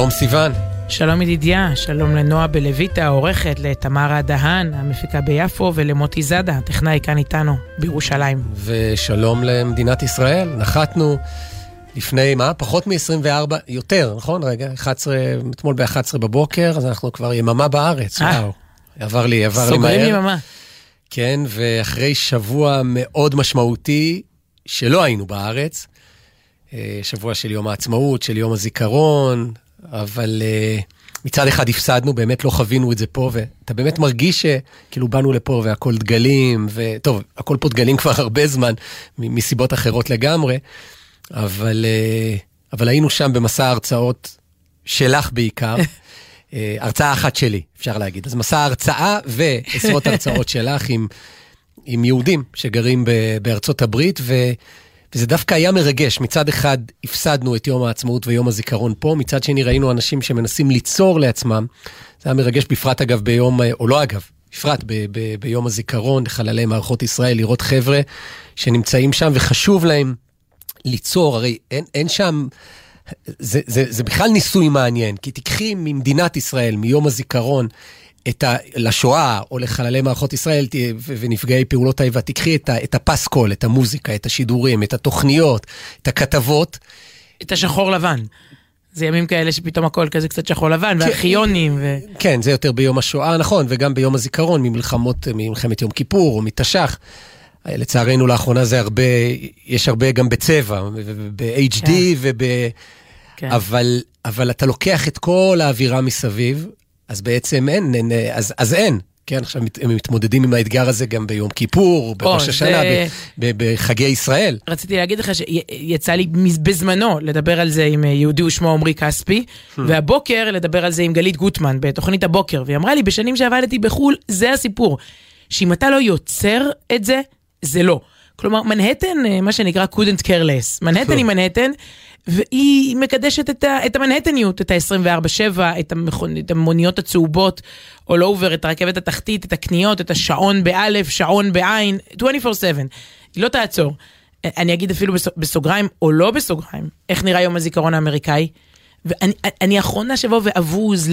שלום סיון. שלום ידידיה, שלום לנועה בלויטה, העורכת, לתמרה דהן, המפיקה ביפו, ולמוטי זאדה, הטכנאי כאן איתנו, בירושלים. ושלום למדינת ישראל, נחתנו לפני, מה? פחות מ-24, יותר, נכון? רגע, 11, אתמול ב-11 בבוקר, אז אנחנו כבר יממה בארץ, אה. וואו. עבר לי, עבר לי מהר. סוגרים יממה. כן, ואחרי שבוע מאוד משמעותי, שלא היינו בארץ, אה, שבוע של יום העצמאות, של יום הזיכרון, אבל uh, מצד אחד הפסדנו, באמת לא חווינו את זה פה, ואתה באמת מרגיש שכאילו באנו לפה והכל דגלים, וטוב, הכל פה דגלים כבר הרבה זמן, מסיבות אחרות לגמרי, אבל, uh, אבל היינו שם במסע ההרצאות שלך בעיקר. uh, הרצאה אחת שלי, אפשר להגיד. אז מסע הרצאה ועשרות הרצאות שלך עם, עם יהודים שגרים בארצות הברית, ו... וזה דווקא היה מרגש. מצד אחד הפסדנו את יום העצמאות ויום הזיכרון פה, מצד שני ראינו אנשים שמנסים ליצור לעצמם. זה היה מרגש בפרט אגב ביום, או לא אגב, בפרט ב- ב- ביום הזיכרון לחללי מערכות ישראל, לראות חבר'ה שנמצאים שם וחשוב להם ליצור, הרי אין, אין שם... זה, זה, זה בכלל ניסוי מעניין, כי תיקחי ממדינת ישראל, מיום הזיכרון, את ה... לשואה או לחללי מערכות ישראל ונפגעי פעולות האיבה, תקחי את, ה... את הפסקול, את המוזיקה, את השידורים, את התוכניות, את הכתבות. את השחור לבן. זה ימים כאלה שפתאום הכל כזה קצת שחור לבן, כן, וארכיונים. ו... כן, זה יותר ביום השואה, נכון, וגם ביום הזיכרון, ממלחמות, ממלחמת יום כיפור או מתש"ח. לצערנו לאחרונה זה הרבה, יש הרבה גם בצבע, ב-HD כן. וב... כן. אבל, אבל אתה לוקח את כל האווירה מסביב, אז בעצם אין, אין אז, אז אין. כן, עכשיו הם מתמודדים עם האתגר הזה גם ביום כיפור, בראש השנה, זה... בחגי ישראל. רציתי להגיד לך שיצא לי בזמנו לדבר על זה עם אה, יהודי ושמו עמרי כספי, hmm. והבוקר לדבר על זה עם גלית גוטמן בתוכנית הבוקר, והיא אמרה לי, בשנים שעבדתי בחו"ל, זה הסיפור. שאם אתה לא יוצר את זה, זה לא. כלומר, מנהטן, אה, מה שנקרא couldn't care less. מנהטן היא מנהטן, והיא מקדשת את, ה, את המנהטניות, את ה-24-7, את, המכונ... את המוניות הצהובות, all over, את הרכבת התחתית, את הקניות, את השעון באלף, שעון בעין, 24/7. היא לא תעצור. אני אגיד אפילו בסוגריים או לא בסוגריים, איך נראה יום הזיכרון האמריקאי? ואני האחרונה שבוא ואבוז,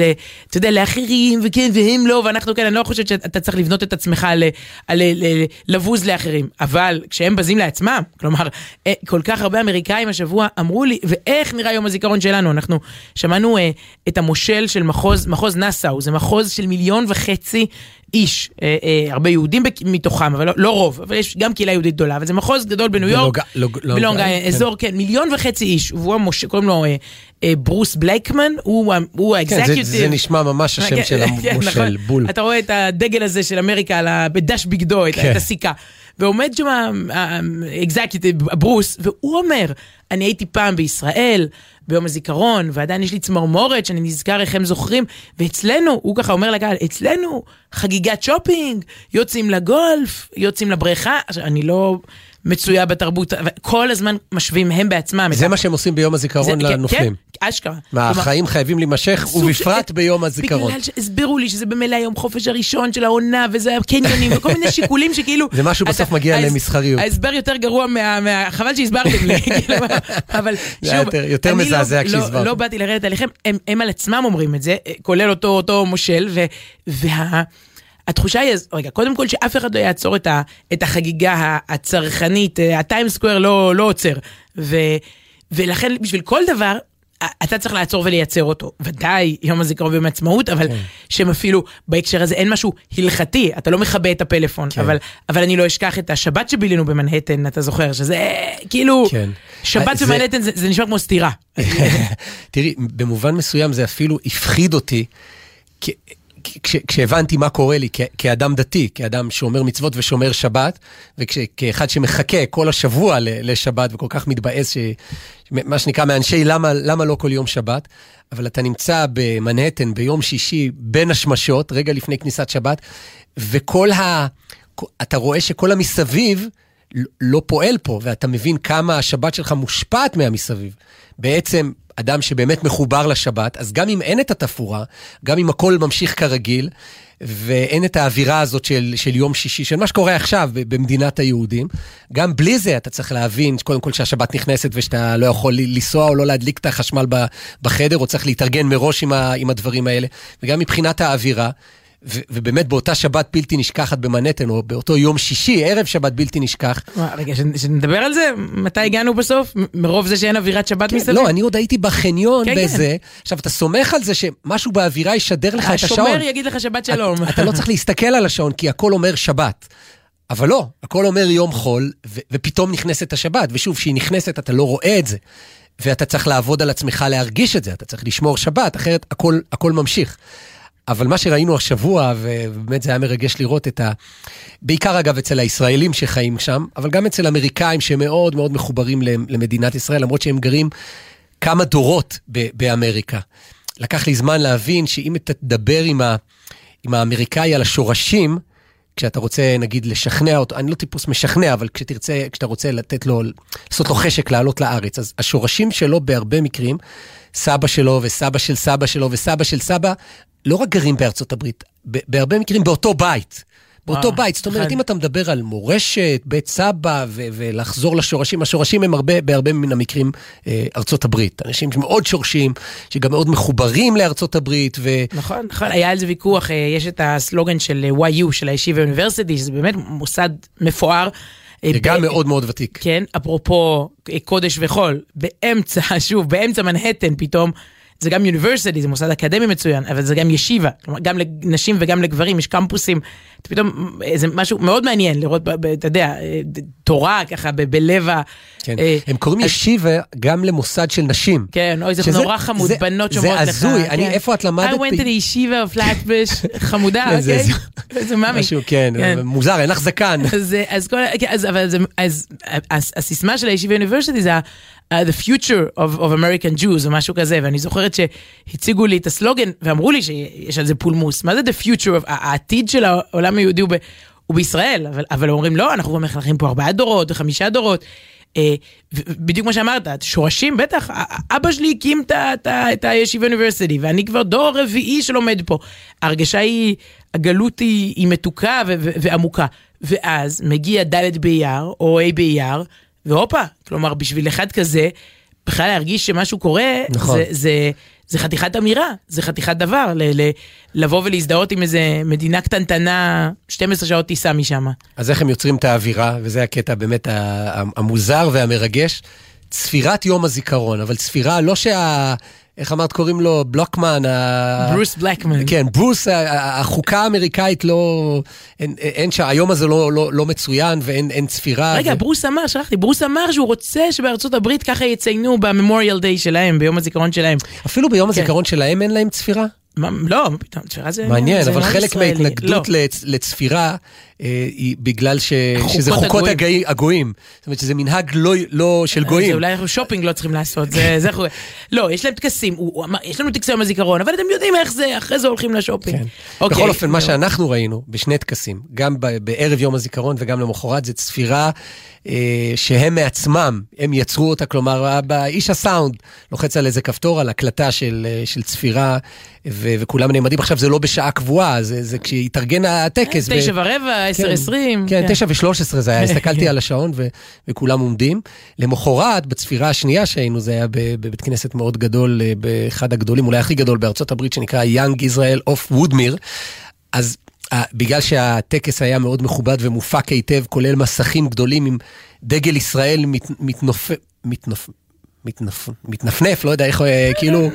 אתה יודע, לאחרים, וכן, והם לא, ואנחנו כן, אני לא חושבת שאתה צריך לבנות את עצמך ל, ל, ל, לבוז לאחרים. אבל כשהם בזים לעצמם, כלומר, אה, כל כך הרבה אמריקאים השבוע אמרו לי, ואיך נראה יום הזיכרון שלנו? אנחנו שמענו אה, את המושל של מחוז, מחוז נאסאו, זה מחוז של מיליון וחצי איש, אה, אה, הרבה יהודים מתוכם, אבל לא, לא רוב, אבל יש גם קהילה יהודית גדולה, אבל זה מחוז גדול בניו יורק, בלונג, כן. אזור, כן, מיליון וחצי איש, והוא המושל, קוראים לו אה, אה, ברוס בלייקמן, הוא האקזקיוטיב. כן, זה, זה נשמע ממש השם כן, של כן, המושל, נכון. בול. אתה רואה את הדגל הזה של אמריקה בדש בגדו, כן. את הסיכה. ועומד שם האקזקיוטיב, ברוס, והוא אומר, אני הייתי פעם בישראל, ביום הזיכרון, ועדיין יש לי צמרמורת שאני נזכר איך הם זוכרים, ואצלנו, הוא ככה אומר לקהל, אצלנו חגיגת שופינג, יוצאים לגולף, יוצאים לבריכה, עכשיו אני לא מצויה בתרבות, כל הזמן משווים הם בעצמם. זה מה שהם עושים ביום הזיכרון זה, לנופלים. כן, אשכרה. מה, החיים חייבים להימשך, ובפרט ביום הזיכרון. בגלל שהסבירו לי שזה במילא יום חופש הראשון של העונה, וזה הקניונים, וכל מיני שיקולים שכאילו... זה משהו בסוף מגיע למסחריות. ההסבר יותר גרוע מה... חבל שהסברתם לי, כאילו, אבל שוב, יותר לא- מזעזע לא- כשהסברת. לא באתי לרדת עליכם, הם על עצמם אומרים את זה, כולל אותו מושל, וה... התחושה היא, רגע, קודם כל שאף אחד לא יעצור את, ה, את החגיגה הצרכנית, הטיים סקוויר לא, לא עוצר. ו, ולכן בשביל כל דבר, אתה צריך לעצור ולייצר אותו. ודאי, יום הזיכרון ויום העצמאות, אבל כן. שהם אפילו, בהקשר הזה אין משהו הלכתי, אתה לא מכבה את הפלאפון. כן. אבל, אבל אני לא אשכח את השבת שבילינו במנהטן, אתה זוכר, שזה כאילו, כן. שבת במנהטן זה... זה נשמע כמו סתירה. תראי, במובן מסוים זה אפילו הפחיד אותי. כש, כשהבנתי מה קורה לי כ, כאדם דתי, כאדם שומר מצוות ושומר שבת, וכאחד שמחכה כל השבוע לשבת וכל כך מתבאס, ש, מה שנקרא מאנשי למה, למה לא כל יום שבת, אבל אתה נמצא במנהטן ביום שישי בין השמשות, רגע לפני כניסת שבת, וכל ה... אתה רואה שכל המסביב לא פועל פה, ואתה מבין כמה השבת שלך מושפעת מהמסביב. בעצם, אדם שבאמת מחובר לשבת, אז גם אם אין את התפאורה, גם אם הכל ממשיך כרגיל, ואין את האווירה הזאת של, של יום שישי, של מה שקורה עכשיו במדינת היהודים. גם בלי זה אתה צריך להבין, קודם כל שהשבת נכנסת ושאתה לא יכול לנסוע או לא להדליק את החשמל בחדר, או צריך להתארגן מראש עם, ה, עם הדברים האלה. וגם מבחינת האווירה, ובאמת באותה שבת בלתי נשכחת במנהטן, או באותו יום שישי, ערב שבת בלתי נשכח. רגע, שנדבר על זה? מתי הגענו בסוף? מרוב זה שאין אווירת שבת כן, מסביב? לא, אני עוד הייתי בחניון כן, בזה. כן. עכשיו, אתה סומך על זה שמשהו באווירה ישדר לך את השעון. השומר יגיד לך שבת שלום. אתה, אתה לא צריך להסתכל על השעון, כי הכל אומר שבת. אבל לא, הכל אומר יום חול, ו- ופתאום נכנסת השבת, ושוב, כשהיא נכנסת אתה לא רואה את זה. ואתה צריך לעבוד על עצמך להרגיש את זה, אתה צריך לשמור שבת, אחרת הכל, הכל ממשיך. אבל מה שראינו השבוע, ובאמת זה היה מרגש לראות את ה... בעיקר אגב אצל הישראלים שחיים שם, אבל גם אצל אמריקאים שמאוד מאוד מחוברים למדינת ישראל, למרות שהם גרים כמה דורות באמריקה. לקח לי זמן להבין שאם אתה תדבר עם, ה... עם האמריקאי על השורשים, כשאתה רוצה נגיד לשכנע אותו, אני לא טיפוס משכנע, אבל כשתרצה, כשאתה רוצה לתת לו, לעשות לו חשק לעלות לארץ, אז השורשים שלו בהרבה מקרים, סבא שלו וסבא של סבא שלו וסבא של סבא, לא רק גרים בארצות הברית, בהרבה מקרים באותו בית. באותו בית. זאת אומרת, אם אתה מדבר על מורשת, בית סבא, ו- ולחזור לשורשים, השורשים הם הרבה, בהרבה מן המקרים אה, ארצות הברית. אנשים שמאוד שורשים, שגם מאוד מחוברים לארצות הברית. ו... נכון, נכון, היה על זה ויכוח, אה, יש את הסלוגן של אה, YU, של הישיבה אוניברסיטי, שזה באמת מוסד מפואר. גם מאוד מאוד ותיק. כן, אפרופו קודש וחול, באמצע, שוב, באמצע מנהטן פתאום. זה גם יוניברסיטי, זה מוסד אקדמי מצוין, אבל זה גם ישיבה, כלומר גם לנשים וגם לגברים, יש קמפוסים, זה פתאום זה משהו מאוד מעניין לראות, אתה יודע, תורה ככה בלב ה... כן, אה, הם קוראים ישיבה גם למוסד של נשים. כן, אוי, זה נורא חמוד, בנות שומעות לך. זה הזוי, אני, כן. איפה את למדת? I went to the yeshiva of flatbush, חמודה, אוקיי? איזה מאמי. משהו, כן, כן, מוזר, אין לך זקן. כן, אז הסיסמה של הישיבה אוניברסיטי זה uh, the future of, of American Jews או משהו כזה, ואני זוכרת שהציגו לי את הסלוגן ואמרו לי שיש על זה פולמוס, מה זה the future of, העתיד של העולם היהודי הוא, ב, הוא בישראל, אבל, אבל אומרים לא, אנחנו גם מחנכים פה ארבעה דורות וחמישה דורות. אה, בדיוק מה שאמרת, שורשים, בטח, אבא שלי הקים את הישיבה אוניברסיטי, ואני כבר דור רביעי שלומד פה. ההרגשה היא, הגלות היא, היא מתוקה ועמוקה. ואז מגיע ד' באייר, או ה' באייר, והופה, כלומר, בשביל אחד כזה, בכלל להרגיש שמשהו קורה, נכון. זה, זה, זה חתיכת אמירה, זה חתיכת דבר, ל, ל, לבוא ולהזדהות עם איזה מדינה קטנטנה, 12 שעות טיסה משם. אז איך הם יוצרים את האווירה, וזה הקטע באמת המוזר והמרגש, צפירת יום הזיכרון, אבל צפירה לא שה... איך אמרת קוראים לו? בלוקמן. ברוס בלקמן. כן, ברוס, החוקה האמריקאית לא... אין, אין שם, היום הזה לא, לא, לא מצוין ואין צפירה. רגע, ו... ברוס אמר, שלחתי, ברוס אמר שהוא רוצה שבארצות הברית ככה יציינו בממוריאל דיי שלהם, ביום הזיכרון שלהם. אפילו ביום כן. הזיכרון שלהם אין להם צפירה? לא, פתאום, צפירה זה... מעניין, אבל חלק מההתנגדות לא. לצפירה היא בגלל שזה חוקות הגויים. זאת אומרת שזה מנהג לא, לא של אה, גויים. אולי אנחנו שופינג לא צריכים לעשות, זה... לא, יש להם טקסים, יש לנו טקסי יום הזיכרון, אבל אתם יודעים איך זה, אחרי זה הולכים לשופינג. כן. אוקיי, בכל אופן, מה שאנחנו ראינו בשני טקסים, גם בערב יום הזיכרון וגם למחרת, זה צפירה אה, שהם מעצמם, הם יצרו אותה, כלומר, איש הסאונד לוחץ על איזה כפתור, על הקלטה של, של צפירה, ו, וכולם נעמדים. עכשיו, זה לא בשעה קבועה, זה, זה כשיתארגן הטקס. תשע ורבע, עשר עשרים. כן, כן, תשע ושלוש עשרה זה היה, הסתכלתי על השעון ו, וכולם עומדים. למחרת, בצפירה השנייה שהיינו, זה היה בבית כנסת מאוד גדול, אה, באחד הגדולים, אולי הכי גדול בארצות הברית, שנקרא Young Israel of Woodmere. אז אה, בגלל שהטקס היה מאוד מכובד ומופק היטב, כולל מסכים גדולים עם דגל ישראל מתנופף, מתנופף, מתנפ... מתנפנף, לא יודע איך, אה, כאילו,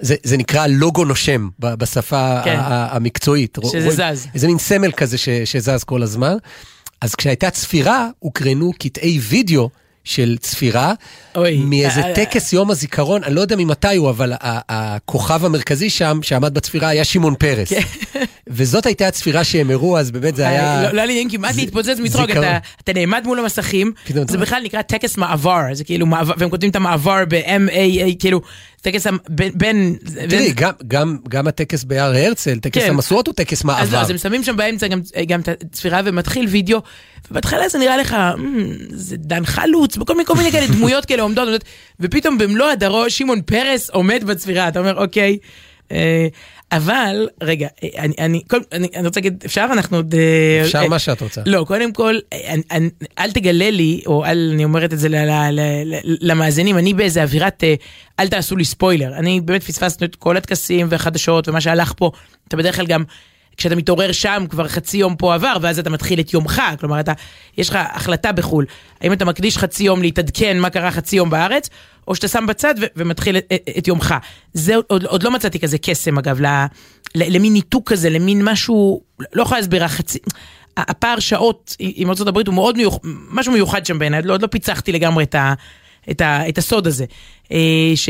זה, זה נקרא לוגו נושם בשפה כן. המקצועית. שזה רוא, זז. איזה מין סמל כזה ש, שזז כל הזמן. אז כשהייתה צפירה, הוקרנו קטעי וידאו של צפירה, אוי, מאיזה אה, טקס יום הזיכרון, אני לא יודע ממתי הוא, אבל הכוכב המרכזי שם, שעמד בצפירה, היה שמעון פרס. כן. וזאת הייתה הצפירה שהם הראו, אז באמת זה היה... לא לא היה לי כמעט להתפוצץ מצחוק. אתה- נעמד מול המסכים, זה בכלל נקרא טקס מעבר, זה כאילו והם כותבים את המעבר ב-MAA, כאילו, טקס בין... תראי, גם- גם- גם הטקס בהר הרצל, טקס כן. המשואות הוא טקס אז לא, מעבר. אז הם שמים שם באמצע גם, גם את הצפירה ומתחיל וידאו, ובהתחלה זה נראה לך, "מ, זה דן חלוץ, וכל מיני, כל מיני כאלה דמויות כאלה עומדות, ופתאום במלוא הדרו שמעון פרס עומד בצפירה, אתה אומר, אוקיי. אה, אבל, רגע, אה, אני, אני, כל, אני, אני רוצה להגיד, אפשר? אנחנו עוד... אה, אפשר אה, מה שאת רוצה. לא, קודם כל, אני, אני, אל תגלה לי, או אל, אני אומרת את זה ל, ל, ל, ל, למאזינים, אני באיזה אווירת, אה, אל תעשו לי ספוילר. אני באמת פספסנו את כל הטקסים והחדשות ומה שהלך פה. אתה בדרך כלל גם, כשאתה מתעורר שם, כבר חצי יום פה עבר, ואז אתה מתחיל את יומך. כלומר, אתה, יש לך החלטה בחו"ל. האם אתה מקדיש חצי יום להתעדכן מה קרה חצי יום בארץ, או שאתה שם בצד ו- ומתחיל את, את, את יומך. זה עוד, עוד לא מצאתי כזה קסם, אגב, ל, ל, למין ניתוק כזה, למין משהו, לא יכולה להסביר, החצי... הפער שעות עם הברית הוא מאוד מיוחד, משהו מיוחד שם בעיניי, לא, עוד לא פיצחתי לגמרי את, ה, את, ה, את הסוד הזה, אה, ש,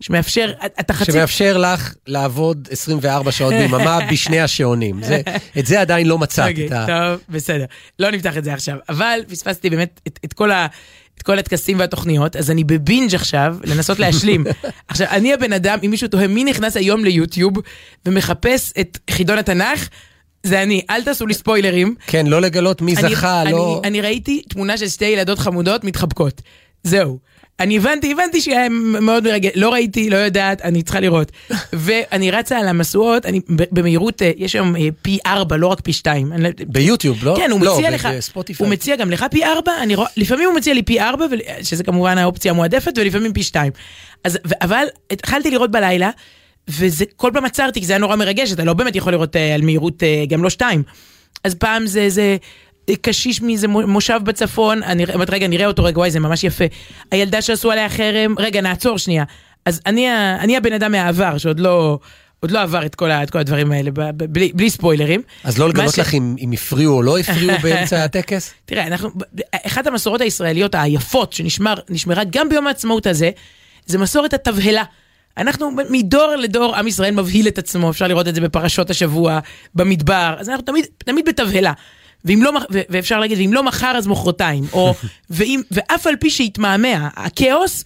שמאפשר, אתה חצי, שמאפשר לך לעבוד 24 שעות ביממה בשני השעונים. זה- את זה עדיין לא מצאת. אוקיי, את ה- טוב, בסדר, לא נפתח את זה עכשיו, אבל פספסתי באמת את, את כל ה... את כל הטקסים והתוכניות, אז אני בבינג' עכשיו, לנסות להשלים. עכשיו, אני הבן אדם, אם מישהו תוהה מי נכנס היום ליוטיוב ומחפש את חידון התנ"ך, זה אני, אל תעשו לי ספוילרים. כן, לא לגלות מי אני- זכה, אני, לא... אני ראיתי תמונה של שתי ילדות חמודות מתחבקות. זהו. אני הבנתי, הבנתי שהיה מאוד מרגש, לא ראיתי, לא יודעת, אני צריכה לראות. ואני רצה על המשואות, אני במהירות, אה, יש היום אה, פי ארבע, לא רק פי שתיים. לא- ביוטיוב, לא? כן, הוא לא, מציע לך, בספוטיפיי. הוא מציע גם לך פי ארבע, אני רואה, לפעמים הוא מציע לי פי ארבע, שזה כמובן האופציה המועדפת, ולפעמים פי שתיים. אז, אבל התחלתי לראות בלילה, וזה, כל פעם עצרתי, כי זה היה נורא מרגש, אתה לא באמת יכול לראות אה, על מהירות גם לא שתיים. אז פעם זה, זה קשיש מאיזה מו- מושב בצפון, אני אומרת, רגע, נראה אותו רגע, וואי, זה ממש יפה. הילדה שעשו עליה חרם, רגע, נעצור שנייה. אז אני, אני הבן אדם מהעבר, שעוד לא... עוד לא עבר את כל, ה, את כל הדברים האלה, ב, ב, בלי, בלי ספוילרים. אז לא לגלות ש- לך אם אם הפריעו או לא הפריעו באמצע הטקס? תראה, אנחנו, אחת המסורות הישראליות היפות שנשמרה גם ביום העצמאות הזה, זה מסורת התבהלה. אנחנו מדור לדור, עם ישראל מבהיל את עצמו, אפשר לראות את זה בפרשות השבוע, במדבר, אז אנחנו תמיד, תמיד בתבהלה. ואם לא, ו- ואפשר להגיד, ואם לא מחר אז מחרתיים, או, ואם, ואף על פי שהתמהמה, הכאוס,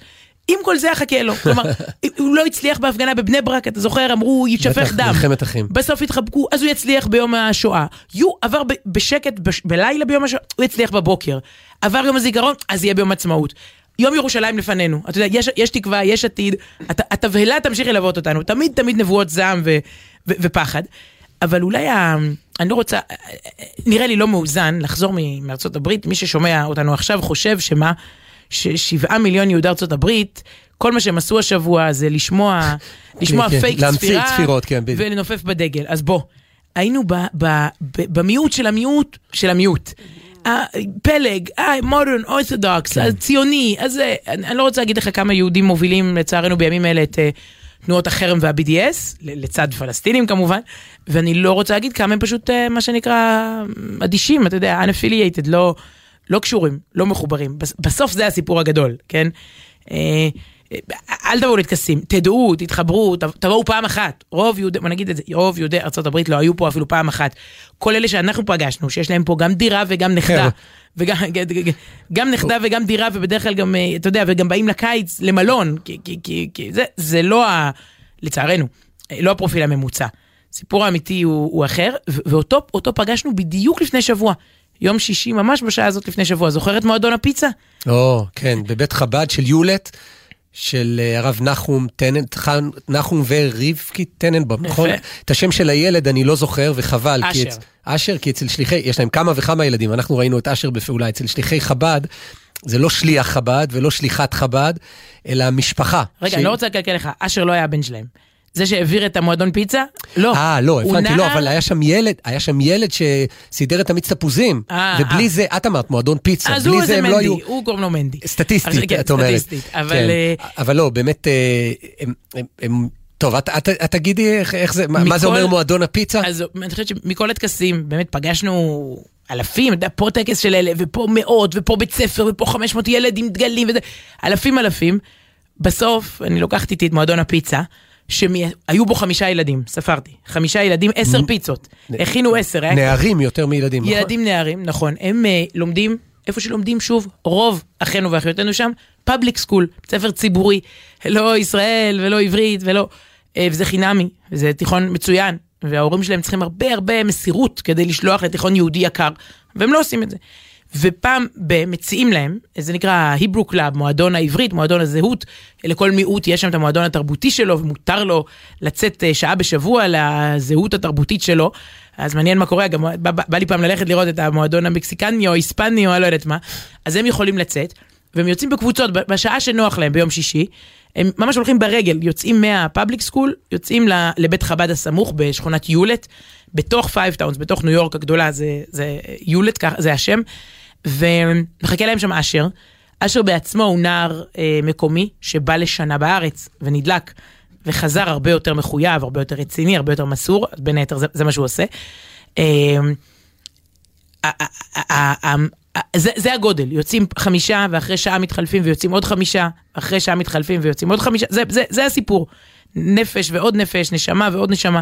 עם כל זה יחכה לו. כלומר, הוא לא הצליח בהפגנה בבני ברק, אתה זוכר, אמרו, יישפך בטח, דם. מלחמת אחים. בסוף התחבקו, אז הוא יצליח ביום השואה. יו, עבר ב- בשקט בש, בלילה ביום השואה, הוא יצליח בבוקר. עבר יום הזיכרון, אז יהיה ביום עצמאות. יום ירושלים לפנינו. אתה יודע, יש, יש תקווה, יש עתיד, הת- התבהלה תמשיך ללוות אותנו. תמיד תמיד נבואות זעם ו, ו, ופחד. אבל אולי, ה, אני לא רוצה, נראה לי לא מאוזן לחזור מארצות הברית. מי ששומע אותנו עכשיו חושב שמה, ששבעה מיליון יהודי ארצות הברית, כל מה שהם עשו השבוע זה לשמוע, לשמוע כן, פייק להמציא צפירה, צפירות, כן, בדיוק. ולנופף בדגל. אז בוא, היינו ב, ב, ב, במיעוט של המיעוט של המיעוט. הפלג, modern, Orthodox, הציוני, אז אני אני לא רוצה להגיד לך כמה יהודים מובילים לצערנו בימים אלה את אה, תנועות החרם וה-BDS, לצד פלסטינים כמובן, ואני לא רוצה להגיד כמה הם פשוט אה, מה שנקרא אדישים, אתה יודע, unaffiliated, לא, לא קשורים, לא מחוברים. בס- בסוף זה הסיפור הגדול, כן? אה, אה, אל תבואו לטקסים, תדעו, תתחברו, תבואו פעם אחת. רוב יהודי, בוא נגיד את זה, רוב יהודי הברית לא היו פה אפילו פעם אחת. כל אלה שאנחנו פגשנו, שיש להם פה גם דירה וגם נכדה. כן. וגם גם נכדה וגם דירה, ובדרך כלל גם, אה, אתה יודע, וגם באים לקיץ למלון, כי, כי, כי, כי זה, זה לא, ה, לצערנו, אה, לא הפרופיל הממוצע. הסיפור האמיתי הוא, הוא אחר, ואותו אותו פגשנו בדיוק לפני שבוע. יום שישי, ממש בשעה הזאת לפני שבוע. זוכר את מועדון הפיצה? או, כן, בבית חב"ד של יולט, של אה, הרב נחום טנן, נחום ורבקי טננבאום, נכון? את השם של הילד אני לא זוכר, וחבל. כי אשר. אשר, כי אצל שליחי, יש להם כמה וכמה ילדים, אנחנו ראינו את אשר בפעולה, אצל שליחי חב"ד, זה לא שליח חב"ד ולא שליחת חב"ד, אלא משפחה. רגע, שהיא- אני לא רוצה לקלקל לך, אשר לא היה הבן שלהם. זה שהעביר את המועדון פיצה? לא. אה, לא, הבנתי, לא, נער- אבל היה שם ילד, היה שם ילד שסידר את המיץ תפוזים, אה, ובלי אה. זה, את אמרת מועדון פיצה, אז בלי זה הם לא מנדי, היו... הוא קוראים לו מנדי. סטטיסטית, אז כן, את אומרת. סטטיסטית, אבל, כן. אה, אבל לא, באמת, אה, הם- הם- הם... טוב, את- את את תגידי איך- איך זה, מה- מה זה מכל- אומר מועדון הפיצה? אז אני חושבת שמכל הטקסים, באמת פגשנו אלפים, אתה יודע, פה טקס של אלה, ופה מאות, ופה בית ספר, ופה 500 ילד עם דגלים, וזה, אלפים אלפים. בסוף, אני לוקחת איתי את מועדון הפיצה, שהיו בו חמישה ילדים, ספרתי. חמישה ילדים, עשר פיצות. הכינו עשר. נערים יותר מילדים, נכון? ילדים נערים, נכון. הם אה, לומדים, איפה שלומדים שוב, רוב אחינו ואחיותינו שם, פאבליק סקול, בית ספר ציבורי, לא ישראל ולא עברית ולא... אה, וזה חינמי, וזה תיכון מצוין, וההורים שלהם צריכים הרבה הרבה מסירות כדי לשלוח לתיכון יהודי יקר, והם לא עושים את זה. ופעם מציעים להם, זה נקרא Hebrew club, מועדון העברית, מועדון הזהות, לכל מיעוט יש שם את המועדון התרבותי שלו, ומותר לו לצאת אה, שעה בשבוע לזהות התרבותית שלו. אז מעניין מה קורה, גם בא, בא, בא לי פעם ללכת לראות את המועדון המקסיקני או היספני או אני לא יודעת מה, אז הם יכולים לצאת, והם יוצאים בקבוצות בשעה שנוח להם ביום שישי, הם ממש הולכים ברגל, יוצאים מה public school, יוצאים לבית חב"ד הסמוך בשכונת יולט, בתוך פייב טאונס, בתוך ניו יורק הגדולה, זה, זה יולט, זה השם, ומחכה להם שם אשר. אשר בעצמו הוא נער אה, מקומי שבא לשנה בארץ ונדלק, וחזר הרבה יותר מחויב, הרבה יותר רציני, הרבה יותר מסור, בין היתר זה, זה מה שהוא עושה. אה, זה, זה הגודל, יוצאים חמישה ואחרי שעה מתחלפים ויוצאים עוד חמישה, אחרי שעה מתחלפים ויוצאים עוד חמישה, זה, זה, זה הסיפור. נפש ועוד נפש, נשמה ועוד נשמה.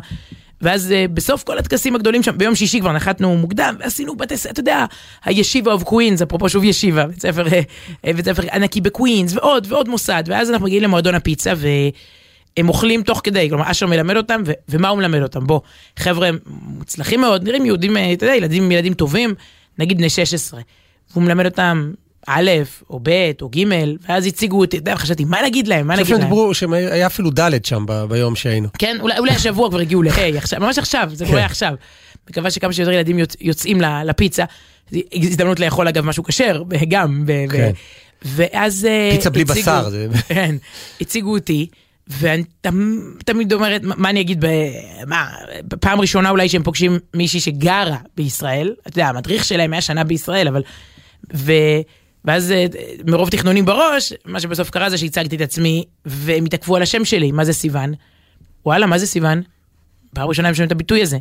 ואז אה, בסוף כל הטקסים הגדולים שם, ביום שישי כבר נחתנו מוקדם, ועשינו בתי ספר, אתה יודע, הישיבה of קווינס, אפרופו שוב ישיבה, בית ספר, אה, אה, בית ספר ענקי בקווינס, ועוד ועוד מוסד, ואז אנחנו מגיעים למועדון הפיצה, והם אוכלים תוך כדי, כלומר אשר מלמד אותם, ו- ומה הוא מלמד אותם? בוא, חבר'ה מוצלחים מאוד, נראים יהודים, אה, אתה יודע, ילדים, ילדים טובים, נגיד בני 16, והוא מלמד אותם א', או ב', או ג', ואז הציגו אותי, אתה יודע, חשבתי, מה נגיד להם, מה אני חושב נגיד שהם להם? דיברו, שהיה אפילו ד' שם ביום שהיינו. כן, אולי, השבוע כבר הגיעו לה' ממש עכשיו, זה קורה כן. עכשיו. מקווה שכמה שיותר ילדים יוצ, יוצאים לפיצה. הזדמנות לאכול אגב משהו כשר, גם. כן. ואז אה, פיצה בלי בשר, כן, הציגו אותי, ואני תמ- תמיד אומרת, מה אני אגיד, ב- מה, פעם ראשונה אולי שהם פוגשים מישהי שגרה בישראל, אתה יודע, המדריך שלהם היה שנה בישראל, אבל... ו... ואז אה, מרוב תכנונים בראש, מה שבסוף קרה זה שהצגתי את עצמי, והם התעכבו על השם שלי, מה זה סיוון? וואלה, מה זה סיוון? פעם ראשונה הם שומעים את הביטוי הזה.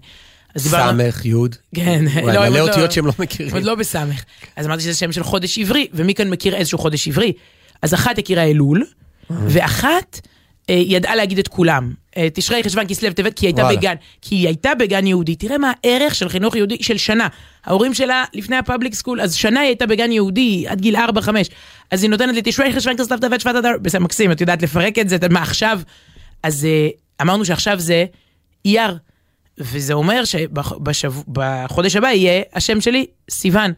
סמך, יוד. כן, וואי, הם מלא עוד אותיות שהם לא מכירים. עוד לא בסמך. אז אמרתי שזה שם של חודש עברי, ומי כאן מכיר איזשהו חודש עברי? אז אחת הכירה אלול, ואחת ידעה להגיד את כולם. אה, תשרי, חשוון, כסלו, טבת, כי היא הייתה וואלה. בגן, כי היא הייתה בגן יהודי. תראה מה הערך של חינוך יהודי של שנה. ההורים שלה לפני הפאבליק סקול, אז שנה היא הייתה בגן יהודי, עד גיל 4-5. אז היא נותנת לי תשרי, חשוון, כסלו, טבת, שבט, אדר, בסדר, מקסים, את יודעת לפרק את זה, את- מה עכשיו? אז אה, אמרנו שעכשיו זה אייר. וזה אומר שבחודש הבא יהיה השם שלי סיוון.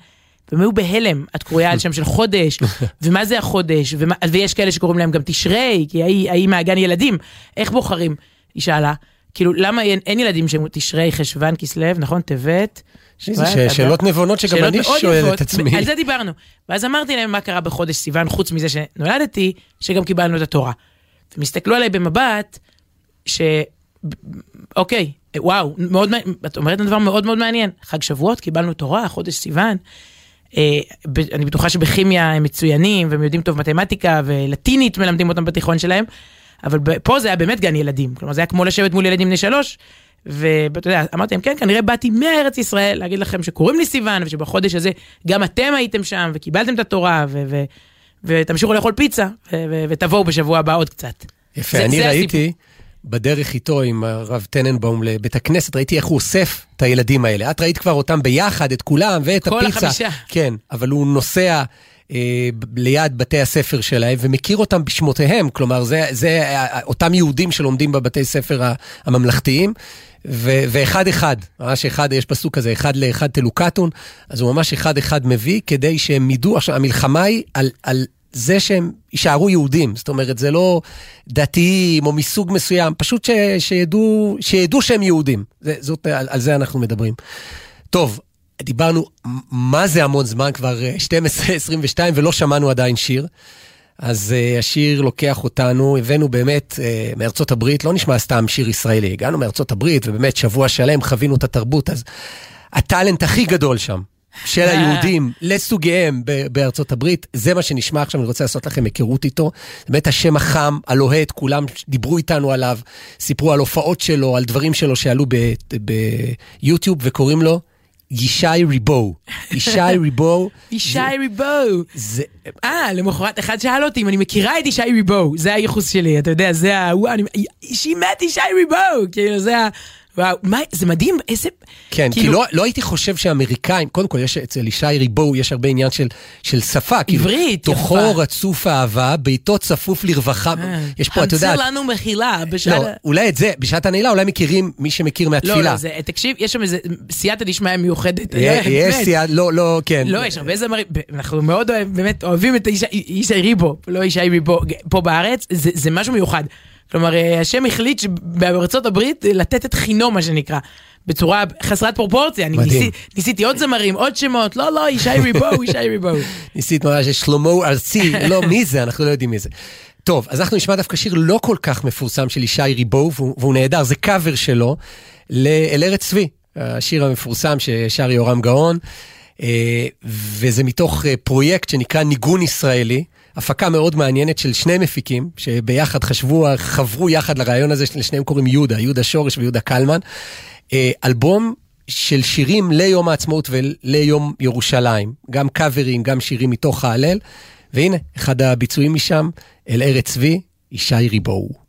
והם היו בהלם, את קרויה על שם של חודש, ומה זה החודש, ומה, ויש כאלה שקוראים להם גם תשרי, כי ההיא ההיא מהגן ילדים, איך בוחרים? היא שאלה, כאילו למה אין, אין ילדים שהם תשרי, חשוון, כסלו, נכון? טבת. ש-. שאלות נבונות שגם אני שואל את עצמי. על זה דיברנו. ואז אמרתי להם מה קרה בחודש סיוון, חוץ מזה שנולדתי, שגם קיבלנו את התורה. והם הסתכלו עליי במבט, ש... אוקיי, וואו, מאוד, את אומרת דבר מאוד מאוד מעניין. חג שבועות, קיבלנו תורה, חודש סיוון. אה, אני בטוחה שבכימיה הם מצוינים, והם יודעים טוב מתמטיקה, ולטינית מלמדים אותם בתיכון שלהם, אבל פה זה היה באמת גן ילדים. כלומר, זה היה כמו לשבת מול ילדים בני שלוש, ואתה יודע, אמרתי להם, כן, כנראה באתי מארץ ישראל להגיד לכם שקוראים לי סיוון, ושבחודש הזה גם אתם הייתם שם, וקיבלתם את התורה, ו- ו- ותמשיכו לאכול פיצה, ו- ותבואו בשבוע הבא עוד קצת. יפה, זה- אני זה ראיתי בדרך איתו עם הרב טננבאום לבית הכנסת, ראיתי איך הוא אוסף את הילדים האלה. את ראית כבר אותם ביחד, את כולם, ואת כל הפיצה. החמישה. כן, אבל הוא נוסע אה, ליד בתי הספר שלהם ומכיר אותם בשמותיהם, כלומר, זה, זה אותם יהודים שלומדים בבתי ספר הממלכתיים. ו- ואחד אחד, ממש אחד, יש פסוק כזה, אחד לאחד תלוקטון, אז הוא ממש אחד אחד מביא כדי שהם ידעו, עכשיו המלחמה היא על, על זה שהם יישארו יהודים, זאת אומרת, זה לא דתיים או מסוג מסוים, פשוט ש, שידעו, שידעו שהם יהודים, זה, זאת, על, על זה אנחנו מדברים. טוב, דיברנו, מה זה המון זמן, כבר אה, 12-22 ולא שמענו עדיין שיר. אז uh, השיר לוקח אותנו, הבאנו באמת uh, מארצות הברית, לא נשמע סתם שיר ישראלי, הגענו מארצות הברית ובאמת שבוע שלם חווינו את התרבות, אז הטאלנט הכי גדול שם, של היהודים לסוגיהם בארצות הברית, זה מה שנשמע עכשיו, אני רוצה לעשות לכם היכרות איתו. באמת השם החם, הלוהט, כולם דיברו איתנו עליו, סיפרו על הופעות שלו, על דברים שלו שעלו ביוטיוב, וקוראים לו ישי ריבו. ישי ריבו. ישי ריבו. זה... אה, למחרת אחד שאל אותי אם אני מכירה את ישי ריבו, זה הייחוס שלי, אתה יודע, זה ה... מת ישי ריבו, כאילו זה ה... וואו, מה, זה מדהים, איזה... כן, כאילו... כי לא, לא הייתי חושב שאמריקאים, קודם כל, יש אצל ישי ריבו, יש הרבה עניין של, של שפה. כאילו, עברית, יפה. תוכו רצוף אהבה, ביתו צפוף לרווחה. אה, יש פה, אתה יודע... המציא לנו מחילה בשעת... לא, אולי את זה, בשעת הנעילה, אולי מכירים מי שמכיר מהתפילה. לא, לא, זה, תקשיב, יש שם איזה סייעתא דשמיא מיוחדת. יש סייעתא, לא, לא, כן. לא, יש הרבה זמרים, אנחנו מאוד באמת אוהבים את ישי ריבו, לא ישי ריבו, פה בארץ, זה, זה משהו מיוחד. כלומר, אה, השם החליט שבארצות הברית אה, לתת את חינו, מה שנקרא. בצורה חסרת פרופורציה, אני ניסי, ניסיתי עוד זמרים, עוד שמות, לא, לא, ישי ריבו, ישי ריבו. ניסית ממש שלמה ארצי, לא, מי זה? אנחנו לא יודעים מי זה. טוב, אז אנחנו נשמע דווקא שיר לא כל כך מפורסם של ישי ריבו, והוא, והוא נהדר, זה קאבר שלו, ל"אל ארץ צבי", השיר המפורסם ששר יורם גאון, אה, וזה מתוך פרויקט שנקרא ניגון ישראלי. הפקה מאוד מעניינת של שני מפיקים, שביחד חשבו, חברו יחד לרעיון הזה, לשניהם קוראים יהודה, יהודה שורש ויהודה קלמן. אה, אלבום של שירים ליום העצמאות וליום ירושלים, גם קאברים, גם שירים מתוך ההלל. והנה, אחד הביצועים משם, אל ארץ צבי, ישי ריבואו.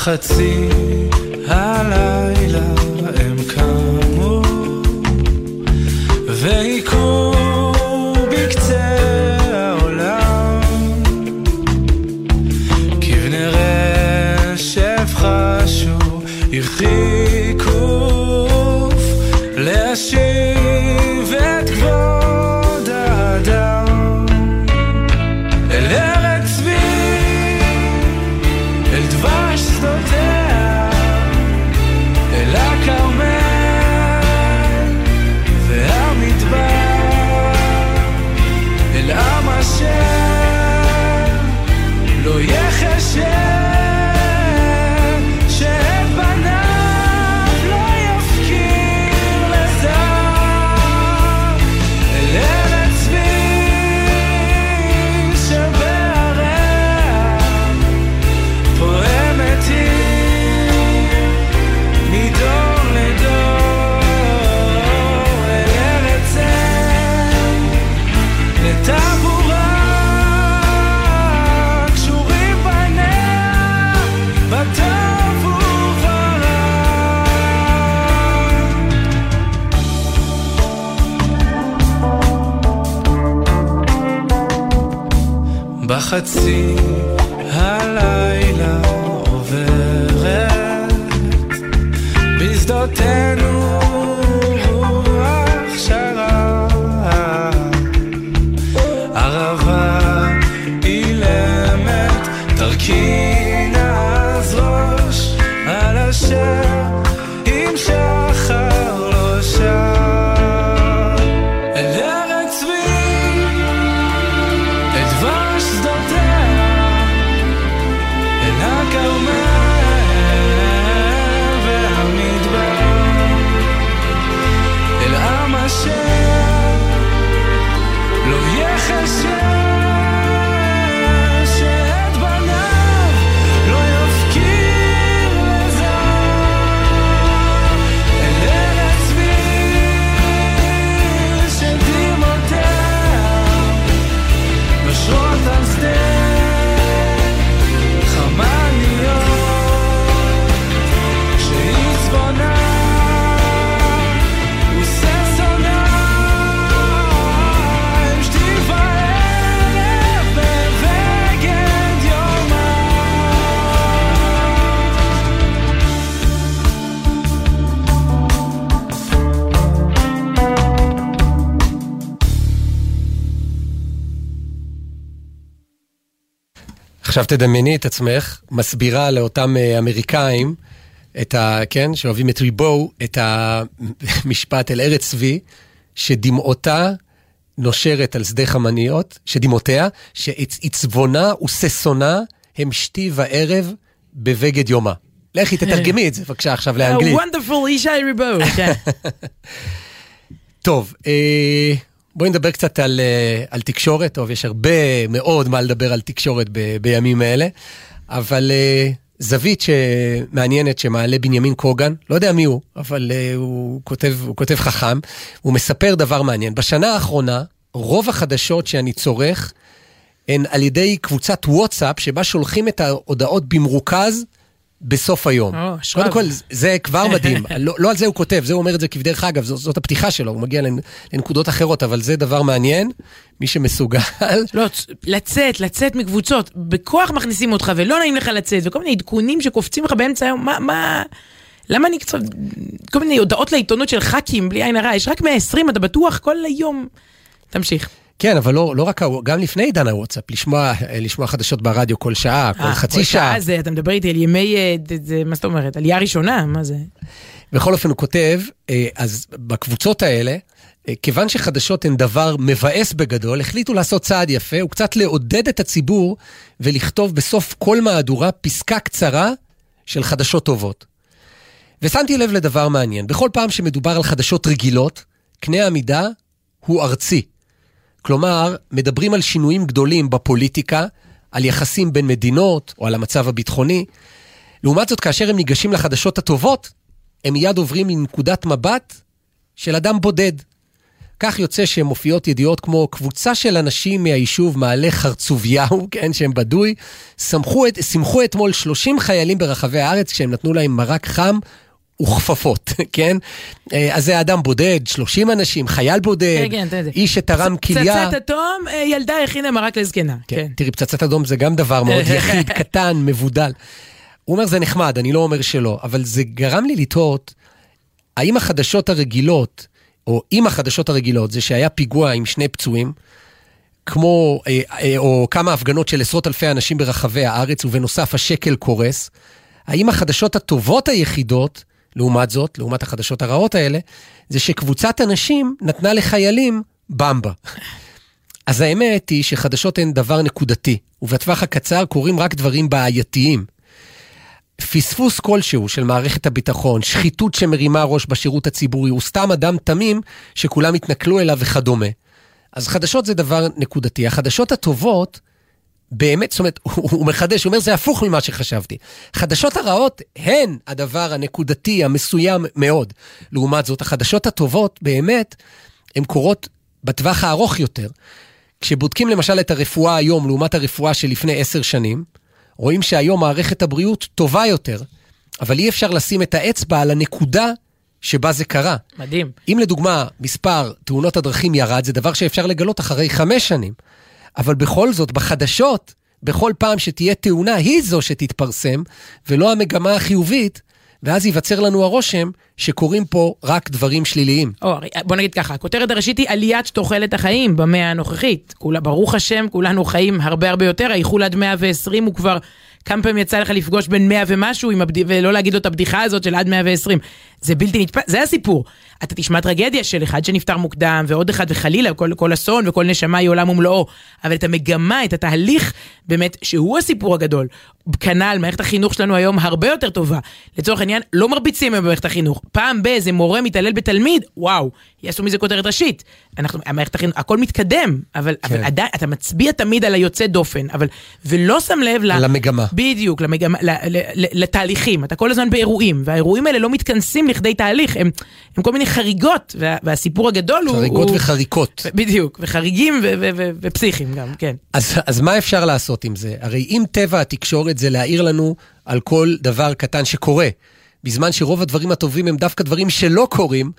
בחצי הלילה let's see. עכשיו תדמייני את עצמך, מסבירה לאותם אה, אמריקאים, את ה... כן, שאוהבים את ריבו, את המשפט אל ארץ צבי, שדמעותה נושרת על שדה חמניות, שדמעותיה, שעצבונה וששונה הם שתי וערב בבגד יומה. לכי תתרגמי את זה בבקשה עכשיו לאנגלית. וונדרפול ישי ריבו. כן. טוב, אה, בואי נדבר קצת על, אה, על תקשורת. טוב, יש הרבה מאוד מה לדבר על תקשורת ב, בימים אלה, אבל אה, זווית שמעניינת שמעלה בנימין קוגן, לא יודע מי הוא, אבל אה, הוא, כותב, הוא כותב חכם, הוא מספר דבר מעניין. בשנה האחרונה, רוב החדשות שאני צורך הן על ידי קבוצת וואטסאפ, שבה שולחים את ההודעות במרוכז בסוף היום. אשריו. קודם כל, זה כבר מדהים. לא, לא על זה הוא כותב, זה הוא אומר את זה כבדרך אגב, זאת, זאת הפתיחה שלו, הוא מגיע לנ- לנקודות אחרות, אבל זה דבר מעניין. מי שמסוגל, לא, לצאת, לצאת מקבוצות, בכוח מכניסים אותך ולא נעים לך לצאת, וכל מיני עדכונים שקופצים לך באמצע היום, מה, מה... למה אני קצת... כל מיני הודעות לעיתונות של ח"כים, בלי עין הרע, יש רק 120, אתה בטוח כל היום. תמשיך. כן, אבל לא, לא רק, גם לפני עידן הוואטסאפ, לשמוע, לשמוע חדשות ברדיו כל שעה, כל אה, חצי כל שעה. זה, אתה מדבר איתי על ימי, אה, זה, מה זאת אומרת, עלייה ראשונה, מה זה? בכל אופן, הוא כותב, אה, אז בקבוצות האלה, אה, כיוון שחדשות הן דבר מבאס בגדול, החליטו לעשות צעד יפה, וקצת לעודד את הציבור ולכתוב בסוף כל מהדורה פסקה קצרה של חדשות טובות. ושמתי לב לדבר מעניין, בכל פעם שמדובר על חדשות רגילות, קנה המידה הוא ארצי. כלומר, מדברים על שינויים גדולים בפוליטיקה, על יחסים בין מדינות או על המצב הביטחוני. לעומת זאת, כאשר הם ניגשים לחדשות הטובות, הם מיד עוברים לנקודת מבט של אדם בודד. כך יוצא שמופיעות ידיעות כמו קבוצה של אנשים מהיישוב מעלה חרצוביהו, כן, שהם בדוי, שמחו, את, שמחו אתמול 30 חיילים ברחבי הארץ כשהם נתנו להם מרק חם וכפפות, כן? אה, אז זה אדם בודד, 30 אנשים, חייל בודד, כן, כן. איש שתרם כליה. פצצת אטום, אה, ילדה הכינה מרק לזקנה. כן. כן. תראי, פצצת אדום זה גם דבר מאוד יחיד, קטן, מבודל. הוא אומר, זה נחמד, אני לא אומר שלא, אבל זה גרם לי לתהות, האם החדשות הרגילות, או אם החדשות הרגילות, זה שהיה פיגוע עם שני פצועים, כמו, אה, אה, או כמה הפגנות של עשרות אלפי אנשים ברחבי הארץ, ובנוסף השקל קורס, האם החדשות הטובות היחידות, לעומת זאת, לעומת החדשות הרעות האלה, זה שקבוצת אנשים נתנה לחיילים במבה. אז האמת היא שחדשות הן דבר נקודתי, ובטווח הקצר קורים רק דברים בעייתיים. פספוס כלשהו של מערכת הביטחון, שחיתות שמרימה ראש בשירות הציבורי, הוא סתם אדם תמים שכולם התנכלו אליו וכדומה. אז חדשות זה דבר נקודתי. החדשות הטובות, באמת, זאת אומרת, הוא, הוא מחדש, הוא אומר, זה הפוך ממה שחשבתי. חדשות הרעות הן הדבר הנקודתי, המסוים מאוד. לעומת זאת, החדשות הטובות, באמת, הן קורות בטווח הארוך יותר. כשבודקים למשל את הרפואה היום לעומת הרפואה שלפני עשר שנים, רואים שהיום מערכת הבריאות טובה יותר, אבל אי אפשר לשים את האצבע על הנקודה שבה זה קרה. מדהים. אם לדוגמה מספר תאונות הדרכים ירד, זה דבר שאפשר לגלות אחרי חמש שנים. אבל בכל זאת, בחדשות, בכל פעם שתהיה תאונה, היא זו שתתפרסם, ולא המגמה החיובית, ואז ייווצר לנו הרושם שקורים פה רק דברים שליליים. או, בוא נגיד ככה, הכותרת הראשית היא עליית תוחלת החיים במאה הנוכחית. כולה, ברוך השם, כולנו חיים הרבה הרבה יותר, האיחול עד 120 הוא כבר... כמה פעמים יצא לך לפגוש בין 100 ומשהו הבד... ולא להגיד לו את הבדיחה הזאת של עד 120. זה בלתי נתפס, זה הסיפור. אתה תשמע טרגדיה של אחד שנפטר מוקדם ועוד אחד וחלילה, כל, כל אסון וכל נשמה היא עולם ומלואו. אבל את המגמה, את התהליך, באמת, שהוא הסיפור הגדול. כנ"ל, מערכת החינוך שלנו היום הרבה יותר טובה. לצורך העניין, לא מרביצים היום במערכת החינוך. פעם באיזה מורה מתעלל בתלמיד, וואו, יעשו מזה כותרת ראשית. אנחנו, המערכת החינוך, הכל מתקדם, אבל, כן. אבל עדיין, אתה מצביע תמיד על היוצא דופן, אבל, ולא שם לב ל... למגמה. בדיוק, למגמה, ל, ל, ל, לתהליכים. אתה כל הזמן באירועים, והאירועים האלה לא מתכנסים לכדי תהליך, הם, הם כל מיני חריגות, וה, והסיפור הגדול הוא... חריגות הוא, וחריקות. בדיוק, וחריגים ו- ו- ו- ופסיכיים גם, כן. אז, אז מה אפשר לעשות עם זה? הרי אם טבע התקשורת זה להעיר לנו על כל דבר קטן שקורה, בזמן שרוב הדברים הטובים הם דווקא דברים שלא קורים,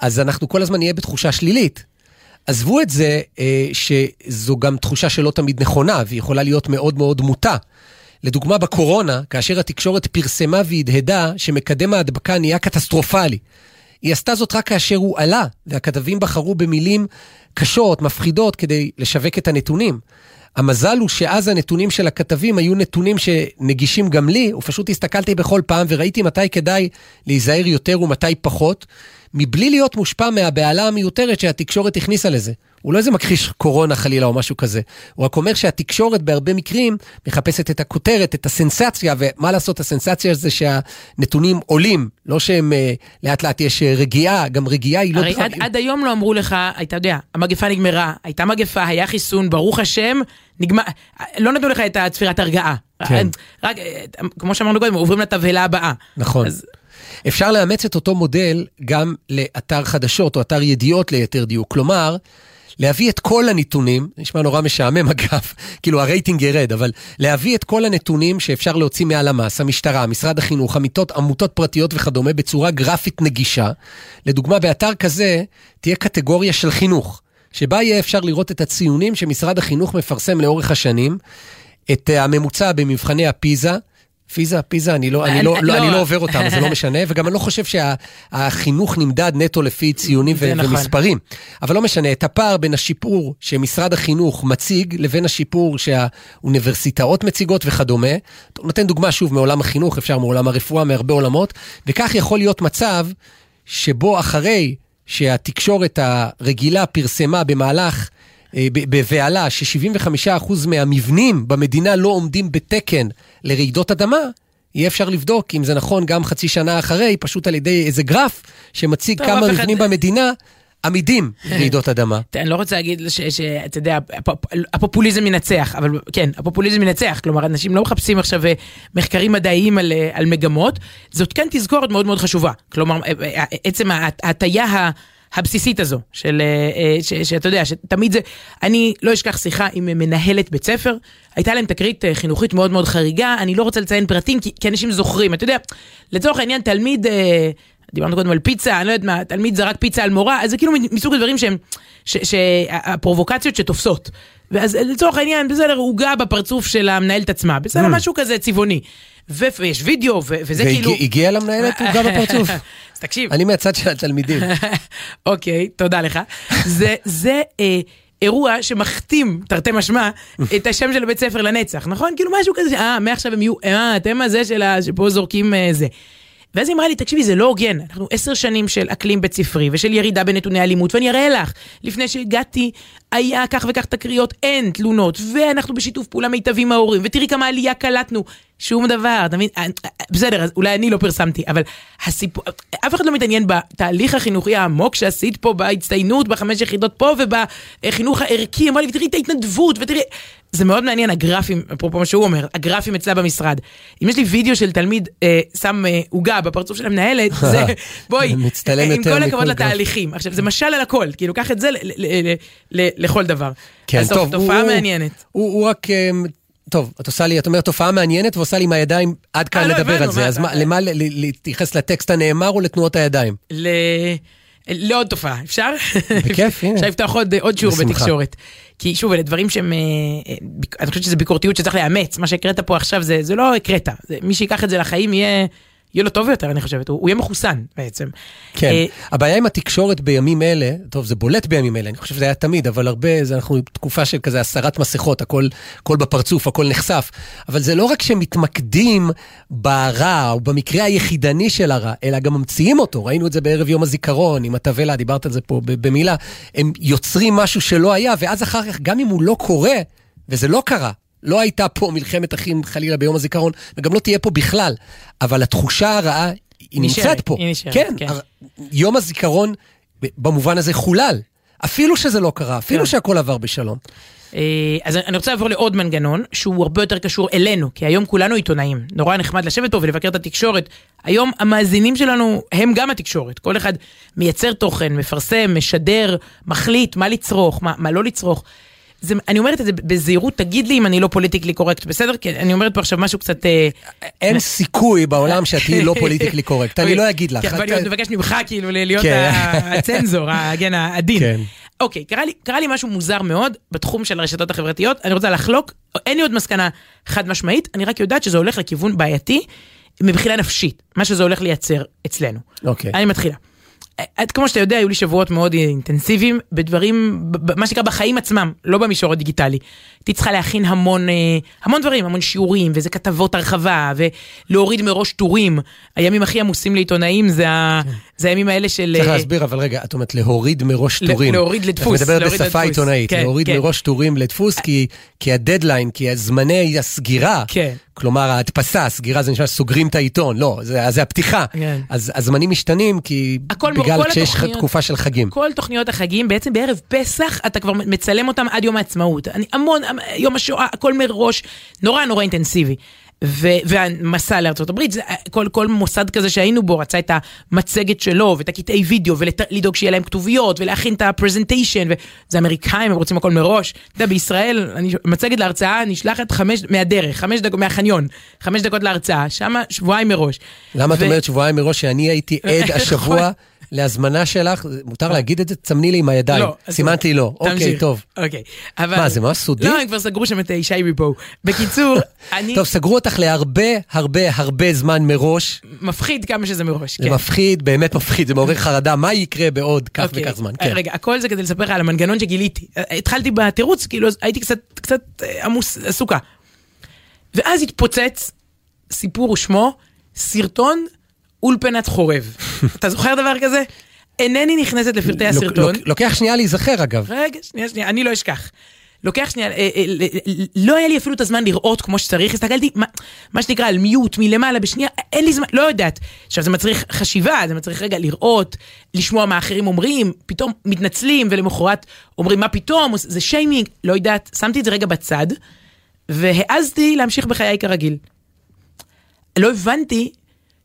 אז אנחנו כל הזמן נהיה בתחושה שלילית. עזבו את זה אה, שזו גם תחושה שלא תמיד נכונה, והיא יכולה להיות מאוד מאוד מוטה. לדוגמה, בקורונה, כאשר התקשורת פרסמה והדהדה שמקדם ההדבקה נהיה קטסטרופלי. היא עשתה זאת רק כאשר הוא עלה, והכתבים בחרו במילים קשות, מפחידות, כדי לשווק את הנתונים. המזל הוא שאז הנתונים של הכתבים היו נתונים שנגישים גם לי, ופשוט הסתכלתי בכל פעם וראיתי מתי כדאי להיזהר יותר ומתי פחות, מבלי להיות מושפע מהבהלה המיותרת שהתקשורת הכניסה לזה. הוא לא איזה מכחיש קורונה חלילה או משהו כזה. הוא רק אומר שהתקשורת בהרבה מקרים מחפשת את הכותרת, את הסנסציה, ומה לעשות, הסנסציה זה שהנתונים עולים, לא שהם אה, לאט לאט יש אה, רגיעה, גם רגיעה היא לא... הרי עד, עד היום לא אמרו לך, אתה יודע, המגפה נגמרה, הייתה מגפה, היה חיסון, ברוך השם, נגמר, לא נתנו לך את הצפירת הרגעה. כן. רק, אה, כמו שאמרנו קודם, עוברים לתבהלה הבאה. נכון. אז- אפשר לאמץ את אותו מודל גם לאתר חדשות או אתר ידיעות ליתר דיוק. כלומר, להביא את כל הנתונים, נשמע נורא משעמם אגב, כאילו הרייטינג ירד, אבל להביא את כל הנתונים שאפשר להוציא מהלמ"ס, המשטרה, משרד החינוך, עמיתות, עמותות פרטיות וכדומה, בצורה גרפית נגישה. לדוגמה, באתר כזה תהיה קטגוריה של חינוך, שבה יהיה אפשר לראות את הציונים שמשרד החינוך מפרסם לאורך השנים, את הממוצע במבחני הפיזה. פיזה, פיזה, אני לא, אני אני- לא, לא, לא. אני לא עובר אותם, זה לא משנה, וגם אני לא חושב שהחינוך נמדד נטו לפי ציונים ו- נכון. ומספרים. אבל לא משנה, את הפער בין השיפור שמשרד החינוך מציג לבין השיפור שהאוניברסיטאות מציגות וכדומה. נותן דוגמה שוב מעולם החינוך, אפשר מעולם הרפואה, מהרבה עולמות, וכך יכול להיות מצב שבו אחרי שהתקשורת הרגילה פרסמה במהלך אה, בבהלה ש-75% מהמבנים במדינה לא עומדים בתקן לרעידות אדמה, יהיה אפשר לבדוק אם זה נכון גם חצי שנה אחרי, פשוט על ידי איזה גרף שמציג טוב, כמה אף אחד- מבנים במדינה עמידים לרעידות אדמה. אני לא רוצה להגיד שאתה יודע, הפופ- הפופוליזם ינצח, אבל כן, הפופוליזם ינצח, כלומר, אנשים לא מחפשים עכשיו אה, מחקרים מדעיים על, אה, על מגמות, זאת כן תזכורת מאוד מאוד חשובה. כלומר, אה, אה, עצם ההט- ההטייה הבסיסית הזו, של, אה, אה, ש- שאתה יודע, שתמיד זה, אני לא אשכח שיחה עם מנהלת בית ספר, הייתה להם תקרית אה, חינוכית מאוד מאוד חריגה, אני לא רוצה לציין פרטים, כי, כי אנשים זוכרים, אתה יודע, לצורך העניין, תלמיד... דיברנו קודם על פיצה, אני לא יודעת מה, תלמיד זרק פיצה על מורה, אז זה כאילו מסוג הדברים שהם, ש- שהפרובוקציות שתופסות. ואז לצורך העניין, בסדר, עוגה בפרצוף של המנהלת עצמה, בסדר, משהו כזה צבעוני. ויש וידאו, ו- וזה כאילו... והגיע למנהלת עוגה בפרצוף. תקשיב, אני מהצד של התלמידים. אוקיי, תודה לך. זה, זה אה, אירוע שמכתים, תרתי משמע, את השם של הבית ספר לנצח, נכון? כאילו משהו כזה, אה, מעכשיו הם יהיו, אה, אתם הזה של ה... שפה זורקים אה, זה. ואז היא אמרה לי, תקשיבי, זה לא הוגן, אנחנו עשר שנים של אקלים בית ספרי ושל ירידה בנתוני אלימות, ואני אראה לך, לפני שהגעתי, היה כך וכך תקריות, אין תלונות, ואנחנו בשיתוף פעולה מיטבי עם ההורים, ותראי כמה עלייה קלטנו, שום דבר, אתה מבין? אה, אה, בסדר, אז אולי אני לא פרסמתי, אבל הסיפור, אף אחד לא מתעניין בתהליך החינוכי העמוק שעשית פה, בהצטיינות, בחמש יחידות פה, ובחינוך הערכי, אמרה לי, תראי את ההתנדבות, ותראי... זה מאוד מעניין, הגרפים, אפרופו מה שהוא אומר, הגרפים אצלה במשרד. אם יש לי וידאו של תלמיד אה, שם אה, עוגה בפרצוף של המנהלת, זה, בואי, עם כל הכבוד גרף. לתהליכים. עכשיו, זה משל על הכל, כאילו, קח את זה ל- ל- ל- ל- לכל דבר. כן, אז טוב, תופעה הוא- מעניינת. הוא הוא רק... טוב, את עושה לי, את אומרת תופעה מעניינת ועושה לי עם הידיים עד כאן אה, לא, לדבר על זה. אז למה להתייחס לטקסט הנאמר או לתנועות הידיים? ל... לעוד תופעה, אפשר? בכיף, הנה. אפשר לפתוח עוד, עוד שיעור. בתקשורת. כי שוב, אלה דברים שהם, אה, אה, אני חושבת שזה ביקורתיות שצריך לאמץ. מה שהקראת פה עכשיו זה, זה לא הקראת. זה, מי שיקח את זה לחיים יהיה, יהיה לו טוב יותר, אני חושבת. הוא, הוא יהיה מחוסן בעצם. כן, אה, הבעיה עם התקשורת בימים אלה, טוב, זה בולט בימים אלה, אני חושב שזה היה תמיד, אבל הרבה, זה אנחנו תקופה של כזה הסרת מסכות, הכל, הכל בפרצוף, הכל נחשף. אבל זה לא רק שמתמקדים ברע, או במקרה היחידני של הרע, אלא גם ממציאים אותו. ראינו את זה בערב יום הזיכרון, עם התבלה, דיברת על זה פה במילה. הם יוצרים משהו שלא היה, ואז אחר כך, גם אם הוא לא קורה, וזה לא קרה, לא הייתה פה מלחמת אחים חלילה ביום הזיכרון, וגם לא תהיה פה בכלל, אבל התחושה הרעה, היא נשארת, נמצאת פה. היא נשארת, כן, כן. הר- יום הזיכרון במובן הזה חולל. אפילו שזה לא קרה, אפילו כן. שהכל עבר בשלום. אה, אז אני רוצה לעבור לעוד מנגנון שהוא הרבה יותר קשור אלינו, כי היום כולנו עיתונאים. נורא נחמד לשבת פה ולבקר את התקשורת. היום המאזינים שלנו הם גם התקשורת. כל אחד מייצר תוכן, מפרסם, משדר, מחליט מה לצרוך, מה, מה לא לצרוך. זה, אני אומרת את זה בזהירות, תגיד לי אם אני לא politically correct, בסדר? כי אני אומרת פה עכשיו משהו קצת... אה, אין סיכוי בעולם שאת תהיי לא politically correct, אני לא אגיד לך. כן, ואני מבקש ממך כאילו להיות כן. הצנזור, הגן העדין. כן. אוקיי, קרה לי משהו מוזר מאוד בתחום של הרשתות החברתיות, אני רוצה לחלוק, אין לי עוד מסקנה חד משמעית, אני רק יודעת שזה הולך לכיוון בעייתי מבחינה נפשית, מה שזה הולך לייצר אצלנו. אוקיי. אני מתחילה. את, כמו שאתה יודע, היו לי שבועות מאוד אינטנסיביים בדברים, מה שנקרא בחיים עצמם, לא במישור הדיגיטלי. הייתי צריכה להכין המון, אה, המון דברים, המון שיעורים, וזה כתבות הרחבה, ולהוריד מראש טורים. הימים הכי עמוסים לעיתונאים זה, ה, זה הימים האלה של... צריך אה, להסביר, אבל רגע, את אומרת להוריד מראש טורים. להוריד לדפוס, את מדברת בשפה. עיתונאית, כן, להוריד כן. מראש טורים לדפוס, כי- הדדליין, כי זמני הסגירה, כן. כלומר ההדפסה, הסגירה זה נשמע שסוגרים את העיתון, לא, זה זה הפתיחה. כן. אז הזמנים משתנים, כי הכל- בגלל שיש התוכניות- תקופה של חגים. כל תוכניות החגים, בעצם בערב פסח אתה כבר מצלם אותם עד יום העצמאות. אני המון, יום השואה, הכל מראש, נורא נורא אינטנסיבי. ו- והמסע זה, כל, כל מוסד כזה שהיינו בו רצה את המצגת שלו ואת הקטעי וידאו ולדאוג שיהיה להם כתוביות ולהכין את הפרזנטיישן וזה אמריקאים הם רוצים הכל מראש. אתה יודע בישראל אני, מצגת להרצאה נשלחת חמש מהדרך חמש דקות מהחניון חמש דקות להרצאה שמה שבועיים מראש. למה את ו- אומרת שבועיים מראש שאני הייתי עד השבוע להזמנה שלך? מותר להגיד את זה? תסמני לי עם הידיים. לא, אז סימנת לי לא. אוקיי. טוב. אוקיי. אבל... מה, זה ממש סודי? לא, הם כבר סגרו שם את אה, ישי מפה. בקיצור, אני טוב, סגרו אותך להרבה הרבה הרבה זמן מראש. מפחיד כמה שזה מראש. זה כן. מפחיד, באמת מפחיד, זה מעורר חרדה, מה יקרה בעוד כך אוקיי. וכך זמן. אה, כן. רגע, הכל זה כדי לספר לך על המנגנון שגיליתי. אה, התחלתי בתירוץ, כאילו הייתי קצת, אה, עמוס, עסוקה. ואז התפוצץ, סיפור ושמו, סרטון אולפנת חורב. אתה זוכר דבר כזה? אינני נכנסת לפרטי הסרטון. לוק- לוקח שנייה להיזכר אגב. רגע, שנייה, שנייה, אני לא אשכח. לוקח שנייה, אה, אה, לא היה לי אפילו את הזמן לראות כמו שצריך, הסתכלתי, מה, מה שנקרא, על מיוט מלמעלה בשנייה, אין לי זמן, לא יודעת. עכשיו, זה מצריך חשיבה, זה מצריך רגע לראות, לשמוע מה אחרים אומרים, פתאום מתנצלים, ולמחרת אומרים מה פתאום, זה שיימינג, לא יודעת. שמתי את זה רגע בצד, והעזתי להמשיך בחיי כרגיל. לא הבנתי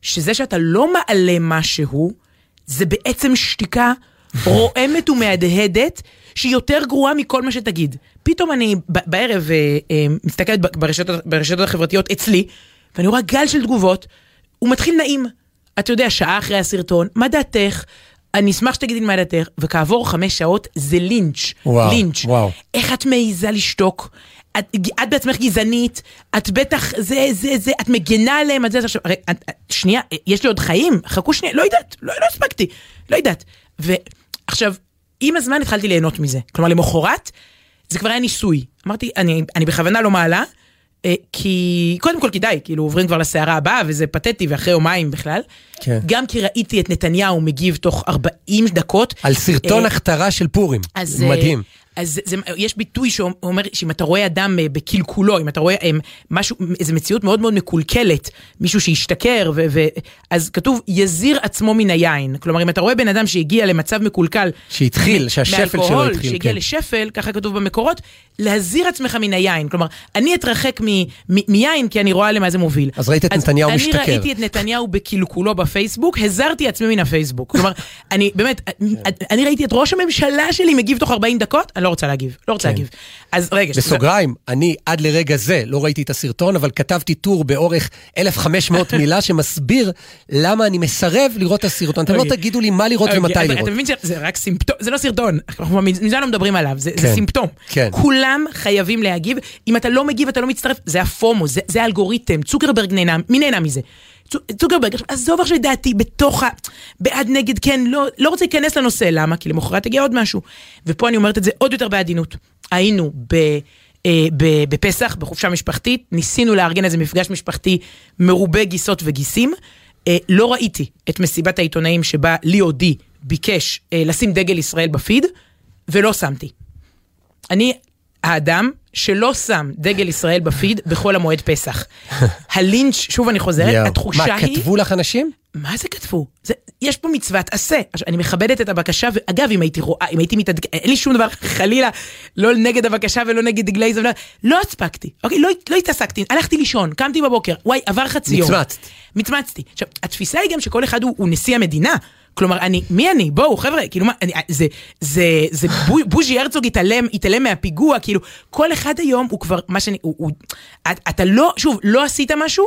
שזה שאתה לא מעלה משהו, זה בעצם שתיקה רועמת ומהדהדת, שהיא יותר גרועה מכל מה שתגיד. פתאום אני בערב אה, אה, מסתכלת ברשתות, ברשתות החברתיות אצלי, ואני רואה גל של תגובות, הוא מתחיל נעים. אתה יודע, שעה אחרי הסרטון, מה דעתך? אני אשמח שתגידי מה דעתך, וכעבור חמש שעות זה לינץ', וואו, לינץ'. וואו. איך את מעיזה לשתוק? את, את בעצמך גזענית, את בטח, זה, זה, זה, את מגנה עליהם, את זה, עכשיו, הרי, את, את, שנייה, יש לי עוד חיים, חכו שנייה, לא יודעת, לא, לא הספקתי, לא יודעת. ועכשיו, עם הזמן התחלתי ליהנות מזה. כלומר, למחרת, זה כבר היה ניסוי. אמרתי, אני, אני בכוונה לא מעלה, אה, כי, קודם כל כדאי, כאילו עוברים כבר לסערה הבאה, וזה פתטי, ואחרי יומיים בכלל. כן. גם כי ראיתי את נתניהו מגיב תוך 40 דקות. על סרטון אה, הכתרה של פורים. אז, אה, מדהים. אז זה, יש ביטוי שאומר שאם אתה רואה אדם אה, בקלקולו, אם אתה רואה אה, משהו, איזו מציאות מאוד מאוד מקולקלת, מישהו שהשתכר, ו, ו, אז כתוב יזיר עצמו מן היין. כלומר, אם אתה רואה בן אדם שהגיע למצב מקולקל, שהתחיל, שהשפל שלו התחיל, שהגיע כן. לשפל, ככה כתוב במקורות, להזיר עצמך מן היין. כלומר, אני אתרחק מ, מ, מיין כי אני רואה למה זה מוביל. אז ראית את נתניהו משתכר. אני ראיתי את נתניהו בקלקולו בפייסבוק, הזרתי עצמי מן הפייסבוק. כלומר, אני באמת, אני ראיתי את ראש הממשלה שלי מגיב תוך 40 דקות, אני לא רוצה להגיב, לא רוצה כן. להגיב. אז רגע, בסוגריים, אני עד לרגע זה לא ראיתי את הסרטון, אבל כתבתי טור באורך 1,500 מילה שמסביר למה אני מסרב לראות את הסרטון. אתם לא אוקיי. תגידו לי מה לראות אוקיי, ומתי לראות. אתה מבין שזה רק סימפטום, זה לא סרטון, מזה לא מדברים עליו, זה זה כן, סימפטום. כן. כולם חייבים להגיב, אם אתה לא מגיב, אתה לא מצטרף, זה הפומו, זה זה האלגוריתם, צוקרברג נהנה, מי נהנה מזה? צו- צוקרברג, עזוב עכשיו את דעתי בתוך ה... בעד נגד כן, לא, לא רוצה להיכנס לנושא, למה? כי למחרת יגיע עוד משהו. ופה אני אומרת את זה עוד יותר בעדינות. היינו ב... אה, בפסח, בחופשה משפחתית, ניסינו לארגן איזה מפגש משפחתי מרובה גיסות וגיסים. אה, לא ראיתי את מסיבת העיתונאים שבה ליאודי ביקש אה, לשים דגל ישראל בפיד, ולא שמתי. אני האדם שלא שם דגל ישראל בפיד בחול המועד פסח. הלינץ', שוב אני חוזרת, יואו. התחושה מה, היא... כתבו לך אנשים? מה זה כתבו? זה, יש פה מצוות עשה. עכשיו, אני מכבדת את הבקשה, ואגב, אם הייתי רואה, אם הייתי מתעדכן, אין לי שום דבר, חלילה, לא נגד הבקשה ולא נגד דגלי ולא, לא הספקתי, אוקיי? לא, לא התעסקתי, הלכתי לישון, קמתי בבוקר, וואי, עבר חצי יום. מצמצת. מצמצתי. עכשיו, התפיסה היא גם שכל אחד הוא, הוא נשיא המדינה. כלומר, אני, מי אני? בואו, חבר'ה, כאילו מה, אני, זה, זה, זה, בו- בוז'י הרצוג התעלם, התעלם מהפיגוע, כאילו, כל אחד היום הוא כבר, מה שאני, הוא, הוא, את- אתה לא, שוב, לא עשית משהו,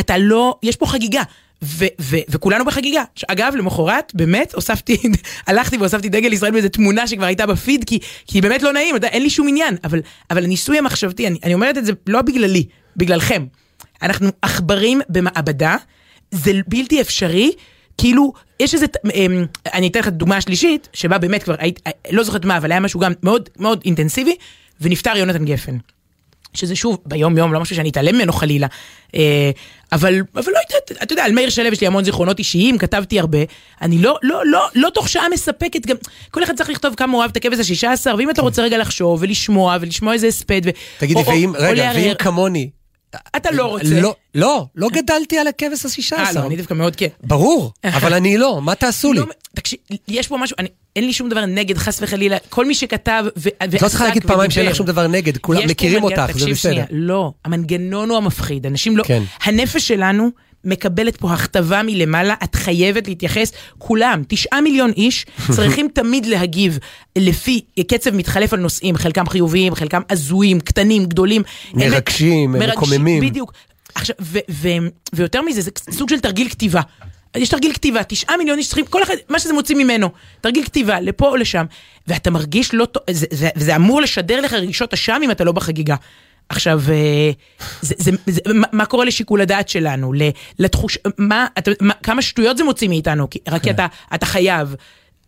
אתה לא, יש פה חגיגה. ו- ו- וכולנו בחגיגה. ש- אגב, למחרת, באמת, הוספתי, הלכתי והוספתי דגל ישראל באיזה תמונה שכבר הייתה בפיד, כי, כי באמת לא נעים, אתה אין לי שום עניין. אבל, אבל הניסוי המחשבתי, אני, אני אומרת את זה לא בגללי, בגללכם. אנחנו עכברים במעבדה, זה בלתי אפשרי, כאילו, יש איזה, אמ, אני אתן לך דוגמה שלישית, שבה באמת כבר, היית, לא זוכרת מה, אבל היה משהו גם מאוד מאוד אינטנסיבי, ונפטר יונתן גפן. שזה שוב, ביום יום, לא משהו שאני אתעלם ממנו חלילה. אה, אבל, אבל לא יודעת, אתה יודע, על מאיר שלו יש לי המון זיכרונות אישיים, כתבתי הרבה. אני לא, לא, לא, לא תוך שעה מספקת, גם כל אחד צריך לכתוב כמה הוא אוהב את הכבש השישה עשר, ואם אתה רוצה רגע לחשוב ולשמוע, ולשמוע איזה הספד, ו... תגידי, ואם, רגע. ואם כמוני... אתה לא רוצה. לא, לא, לא גדלתי על הכבש השישה אה, עשר. לא, אני דווקא מאוד כן. ברור, אבל אני לא, מה תעשו לי? לא, תקשיב, יש פה משהו, אין לי שום דבר נגד, חס וחלילה, כל מי שכתב ועסק את לא צריכה להגיד פעמיים שאין לך שום דבר נגד, כולם מכירים אותך, זה בסדר. לא, המנגנון הוא המפחיד, אנשים לא... כן. הנפש שלנו מקבלת פה הכתבה מלמעלה, את חייבת להתייחס, כולם, תשעה מיליון איש, צריכים תמיד להגיב לפי קצב מתחלף על נושאים, חלקם חיוביים, חלקם הזויים, קטנים, גדולים. הם- מרגשים, מקוממים. בדיוק. עכשיו, ו- ו- ויותר מזה, זה סוג של תרגיל כתיבה. יש תרגיל כתיבה, תשעה מיליון איש צריכים, כל אחד, מה שזה מוציא ממנו, תרגיל כתיבה, לפה או לשם, ואתה מרגיש לא טוב, זה, זה, זה אמור לשדר לך רגשות אשם אם אתה לא בחגיגה. עכשיו, אה, זה, זה, זה, מה, מה קורה לשיקול הדעת שלנו, לתחוש... מה, אתה, מה, כמה שטויות זה מוציא מאיתנו, כי, רק כי אתה, אתה חייב.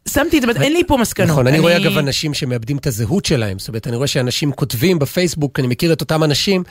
שמתי את זה, אין לי פה מסקנות. נכון, אני רואה אגב אנשים שמאבדים את הזהות שלהם, זאת אומרת, אני רואה שאנשים כותבים בפייסבוק, אני מכיר את אותם אנשים,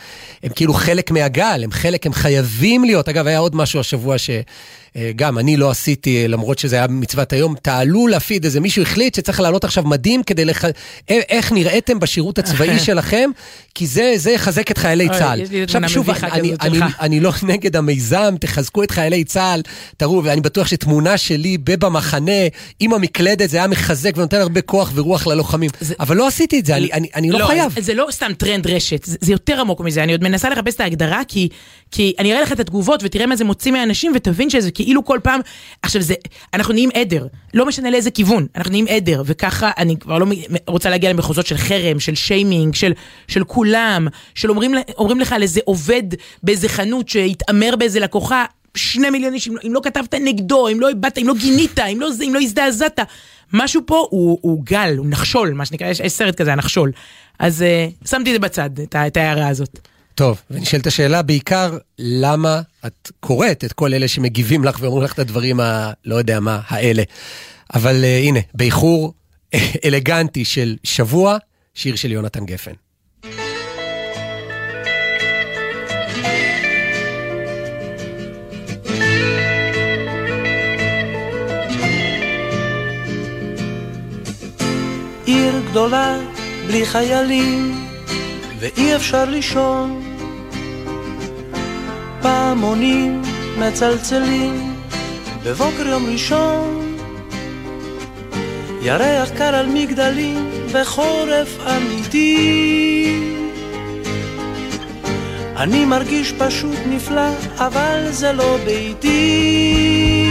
הם כאילו חלק מהגל, הם חלק, הם חייבים להיות. אגב, היה עוד משהו השבוע שגם אני לא עשיתי, למרות שזה היה מצוות היום, תעלו לפיד, איזה מישהו החליט שצריך לעלות עכשיו מדים כדי לח... אה, איך נראיתם בשירות הצבאי שלכם, כי זה זה יחזק את חיילי צה"ל. עכשיו שוב, אני, אני. אני לא נגד המיזם, תחזקו את חיילי צה"ל, תראו, ואני בטוח שתמונה שלי בבמחנה, עם המקלדת, זה היה מחזק ונותן הרבה כוח ורוח ללוחמים. זה- אבל לא עשיתי את זה, אני, אני, אני לא, חייב. זה, לא סתם טרנד רשת, זה, זה יותר עמוק מזה, אני עוד מנסה לחפש את ההגדרה, כי, כי אני אראה לך את התגובות ותראה מה זה מוציא מהאנשים ותבין שזה כאילו כל פעם, עכשיו זה, אנחנו נהיים עדר, לא משנה לאיזה כיוון, אנחנו נהיים עדר, וככה אני כבר לא רוצה להגיע למחוזות של חרם, של שיימינג, של, של כולם, של אומרים, אומרים לך על איזה עובד באיזה חנות שהתעמר באיזה לקוחה, שני מיליון איש, אם לא- אם לא כתבת נגדו, אם לא הבעת, אם לא גינית, אם לא אם לא הזדעזעת. משהו פה הוא, הוא גל, הוא נחשול, מה שנקרא, יש, יש סרט כזה, הנחשול. אז uh, שמתי את זה בצד, את, את ההערה הזאת. טוב, ונשאלת השאלה בעיקר, למה את קוראת את כל אלה שמגיבים לך ואומרים לך את הדברים ה... לא יודע מה, האלה. אבל uh, הנה, באיחור אלגנטי של שבוע, שיר של יונתן גפן. גדולה בלי חיילים ואי אפשר לישון. פעמונים מצלצלים בבוקר יום ראשון. ירח קר על מגדלים וחורף אמיתי. אני מרגיש פשוט נפלא אבל זה לא ביתי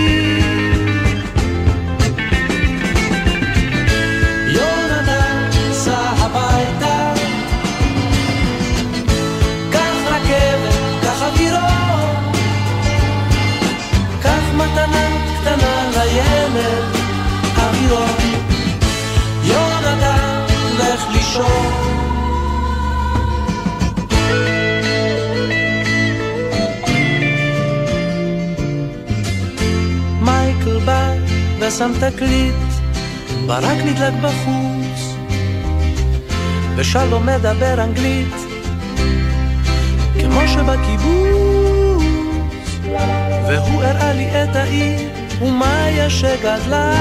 ושם תקליט ברק נדלק בחוץ, ושלום מדבר אנגלית, כמו שבקיבוץ, והוא הראה לי את העיר, ומאיה שגדלה.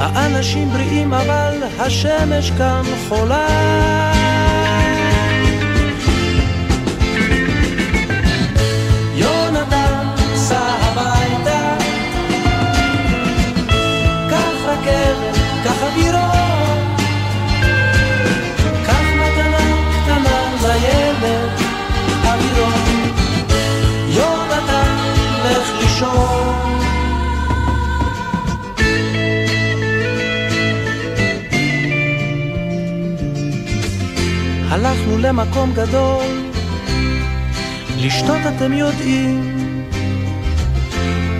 האנשים בריאים אבל השמש כאן חולה. הלכנו למקום גדול, לשתות אתם יודעים,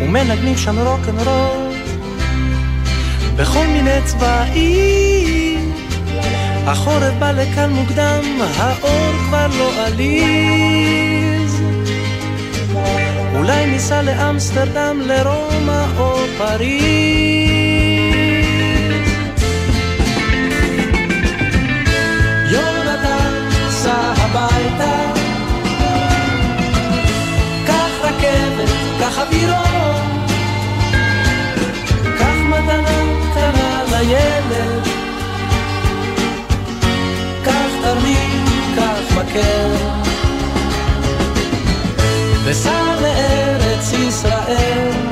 ומנגנים שם רוקנרול. בכל מיני צבעים. החורף בא לכאן מוקדם, האור כבר לא עליז. אולי ניסע לאמסטרדם, לרומא או פריז. הגירעון. קח מתנה קטנה לילד, קח תרמיל, קח מקל, וסע לארץ ישראל.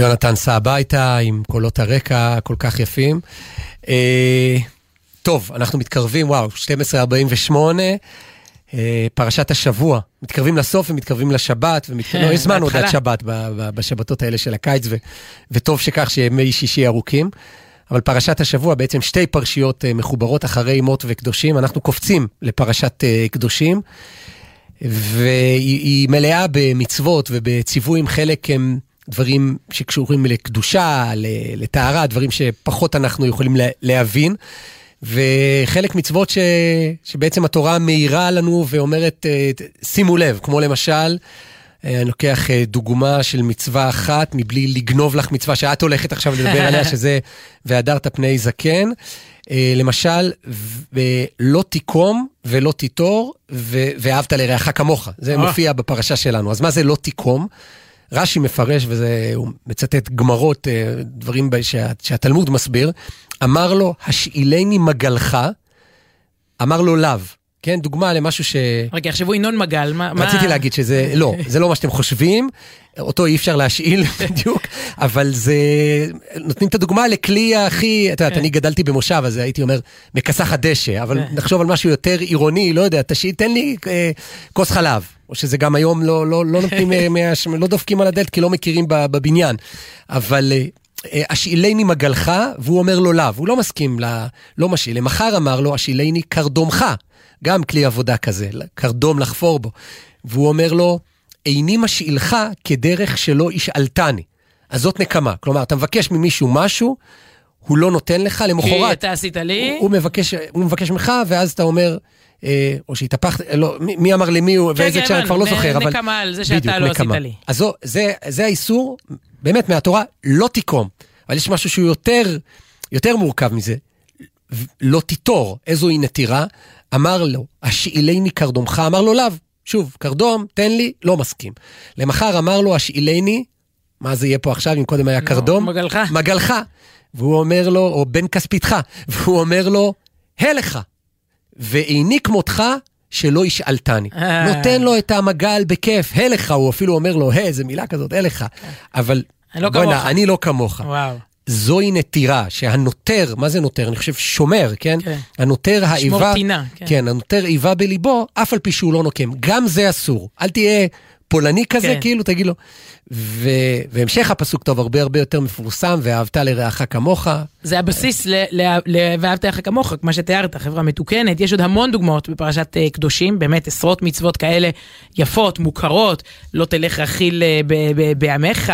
יונתן סע הביתה עם קולות הרקע כל כך יפים. אה, טוב, אנחנו מתקרבים, וואו, 12.48, אה, פרשת השבוע. מתקרבים לסוף ומתקרבים לשבת, ומתקרבים, לא, יש זמן עוד עד. שבת ב- ב- בשבתות האלה של הקיץ, ו, וטוב שכך שימי שישי ארוכים. אבל פרשת השבוע, בעצם שתי פרשיות אה, מחוברות אחרי מות וקדושים. אנחנו קופצים לפרשת אה, קדושים, והיא היא מלאה במצוות ובציוויים, חלק הם דברים שקשורים לקדושה, לטהרה, דברים שפחות אנחנו יכולים לה- להבין. וחלק מצוות ש... שבעצם התורה מאירה לנו ואומרת, אה, שימו לב, כמו למשל, אה, אני לוקח אה, דוגמה של מצווה אחת, מבלי לגנוב לך מצווה שאת הולכת עכשיו לדבר עליה, שזה והדרת פני זקן. למשל, לא תיקום ולא תיטור, ואהבת לרעך כמוך. זה. מופיע בפרשה שלנו. אז מה זה לא תיקום? רש"י מפרש, והוא מצטט גמרות, אה, דברים שה- שהתלמוד מסביר, אמר לו, השאילני מגלך, אמר לו לאו. כן, דוגמה למשהו ש... רגע, יחשבו ינון מגל, מה... מה- רציתי להגיד שזה, לא, זה לא מה שאתם חושבים, אותו אי אפשר להשאיל בדיוק, אבל זה, נותנים את הדוגמה לכלי הכי, את יודעת, כן. אני גדלתי במושב, אז הייתי אומר, מכסחת דשא, אבל כן. נחשוב על משהו יותר עירוני, לא יודע, תשאיל, תן לי אה, כוס חלב, או שזה גם היום לא, לא, לא נותנים, אה, מה- לא דופקים על הדלת כי לא מכירים בבניין, אבל... אה, אה, השאילני מגלך, והוא אומר לו לאו, הוא לא מסכים, ל... לא משאיל. למחר אמר לו, השאילני קרדומך, גם כלי עבודה כזה, קרדום לחפור בו. והוא אומר לו, איני משאילך כדרך שלא ישאלתני. אז זאת נקמה. כלומר, אתה מבקש ממישהו משהו, הוא לא נותן לך, כי למחרת אתה עשית לי, הוא, הוא, מבקש, הוא מבקש ממך, ואז אתה אומר, אה, או שהתהפכת, לא, מי, מי אמר למי הוא, כן, ואיזה כן, אני כבר לא זוכר, אבל... נקמה על זה שאתה בדיוק, לא עשית נקמה. לי. אז זו, זה, זה האיסור, באמת, מהתורה, לא תיקום. אבל יש משהו שהוא יותר, יותר מורכב מזה. לא תיטור, איזוהי נטירה? אמר לו, השאילני קרדומך, אמר לו לאו. שוב, קרדום, תן לי, לא מסכים. למחר אמר לו, השאילני, מה זה יהיה פה עכשיו, אם קודם היה קרדום? מגלך. מגלך. והוא אומר לו, או בן כספיתך, והוא אומר לו, הלך, ואיני כמותך שלא ישאלתני. אה. נותן לו את המגל בכיף, הלך, הוא אפילו אומר לו, ה, איזה מילה כזאת, הלך. אבל, אני לא בוא'נה. אני לא כמוך. וואו. זוהי נטירה, שהנוטר, מה זה נוטר? אני חושב שומר, כן? כן. הנוטר האיבה, טינה, כן. כן, הנוטר איבה בליבו, אף על פי שהוא לא נוקם. גם זה אסור. אל תהיה פולני כזה, כן. כאילו, תגיד לו. ו... והמשך הפסוק טוב הרבה הרבה יותר מפורסם, ואהבת לרעך כמוך. זה הבסיס ל- ל- ל- ואהבת לך כמוך, כמו שתיארת, חברה מתוקנת. יש עוד המון דוגמאות בפרשת אה, קדושים, באמת עשרות מצוות כאלה יפות, מוכרות. לא תלך רכיל אה, בעמך,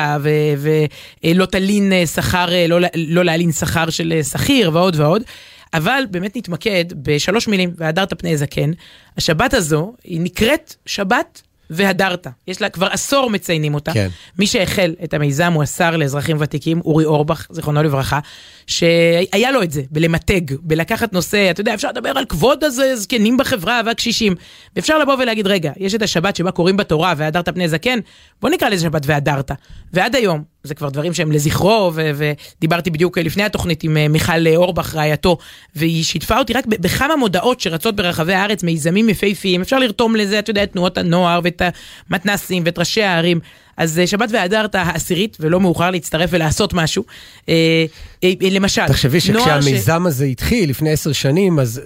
ולא תלין אה, שכר, אה, לא לא להלין שכר של שכיר, ועוד ועוד. אבל באמת נתמקד בשלוש מילים, והדרת פני זקן. השבת הזו, היא נקראת שבת והדרת. יש לה, כבר עשור מציינים אותה. כן. מי שהחל את המיזם הוא השר לאזרחים ותיקים, אורי אורבך, זיכרונו לברכה, שהיה לו את זה, בלמתג, בלקחת נושא, אתה יודע, אפשר לדבר על כבוד הזקנים בחברה והקשישים, ואפשר לבוא ולהגיד, רגע, יש את השבת שבה קוראים בתורה, והדרת פני זקן, בוא נקרא לזה שבת והדרת. ועד היום, זה כבר דברים שהם לזכרו, ו- ודיברתי בדיוק לפני התוכנית עם אה, מיכל אורבך, רעייתו, והיא שיתפה אותי רק בכמה מודעות שרצות ברחבי הארץ, מיזמים יפהפיים, אפשר לרתום לזה, אתה יודע, את תנועות הנוער ואת המתנסים ואת ראשי הערים. אז אה, שבת והדרת העשירית, ולא מאוחר להצטרף ולעשות משהו. אה, אה, למשל, תחשבי נוער ש- שכשהמיזם הזה התחיל לפני עשר שנים, אז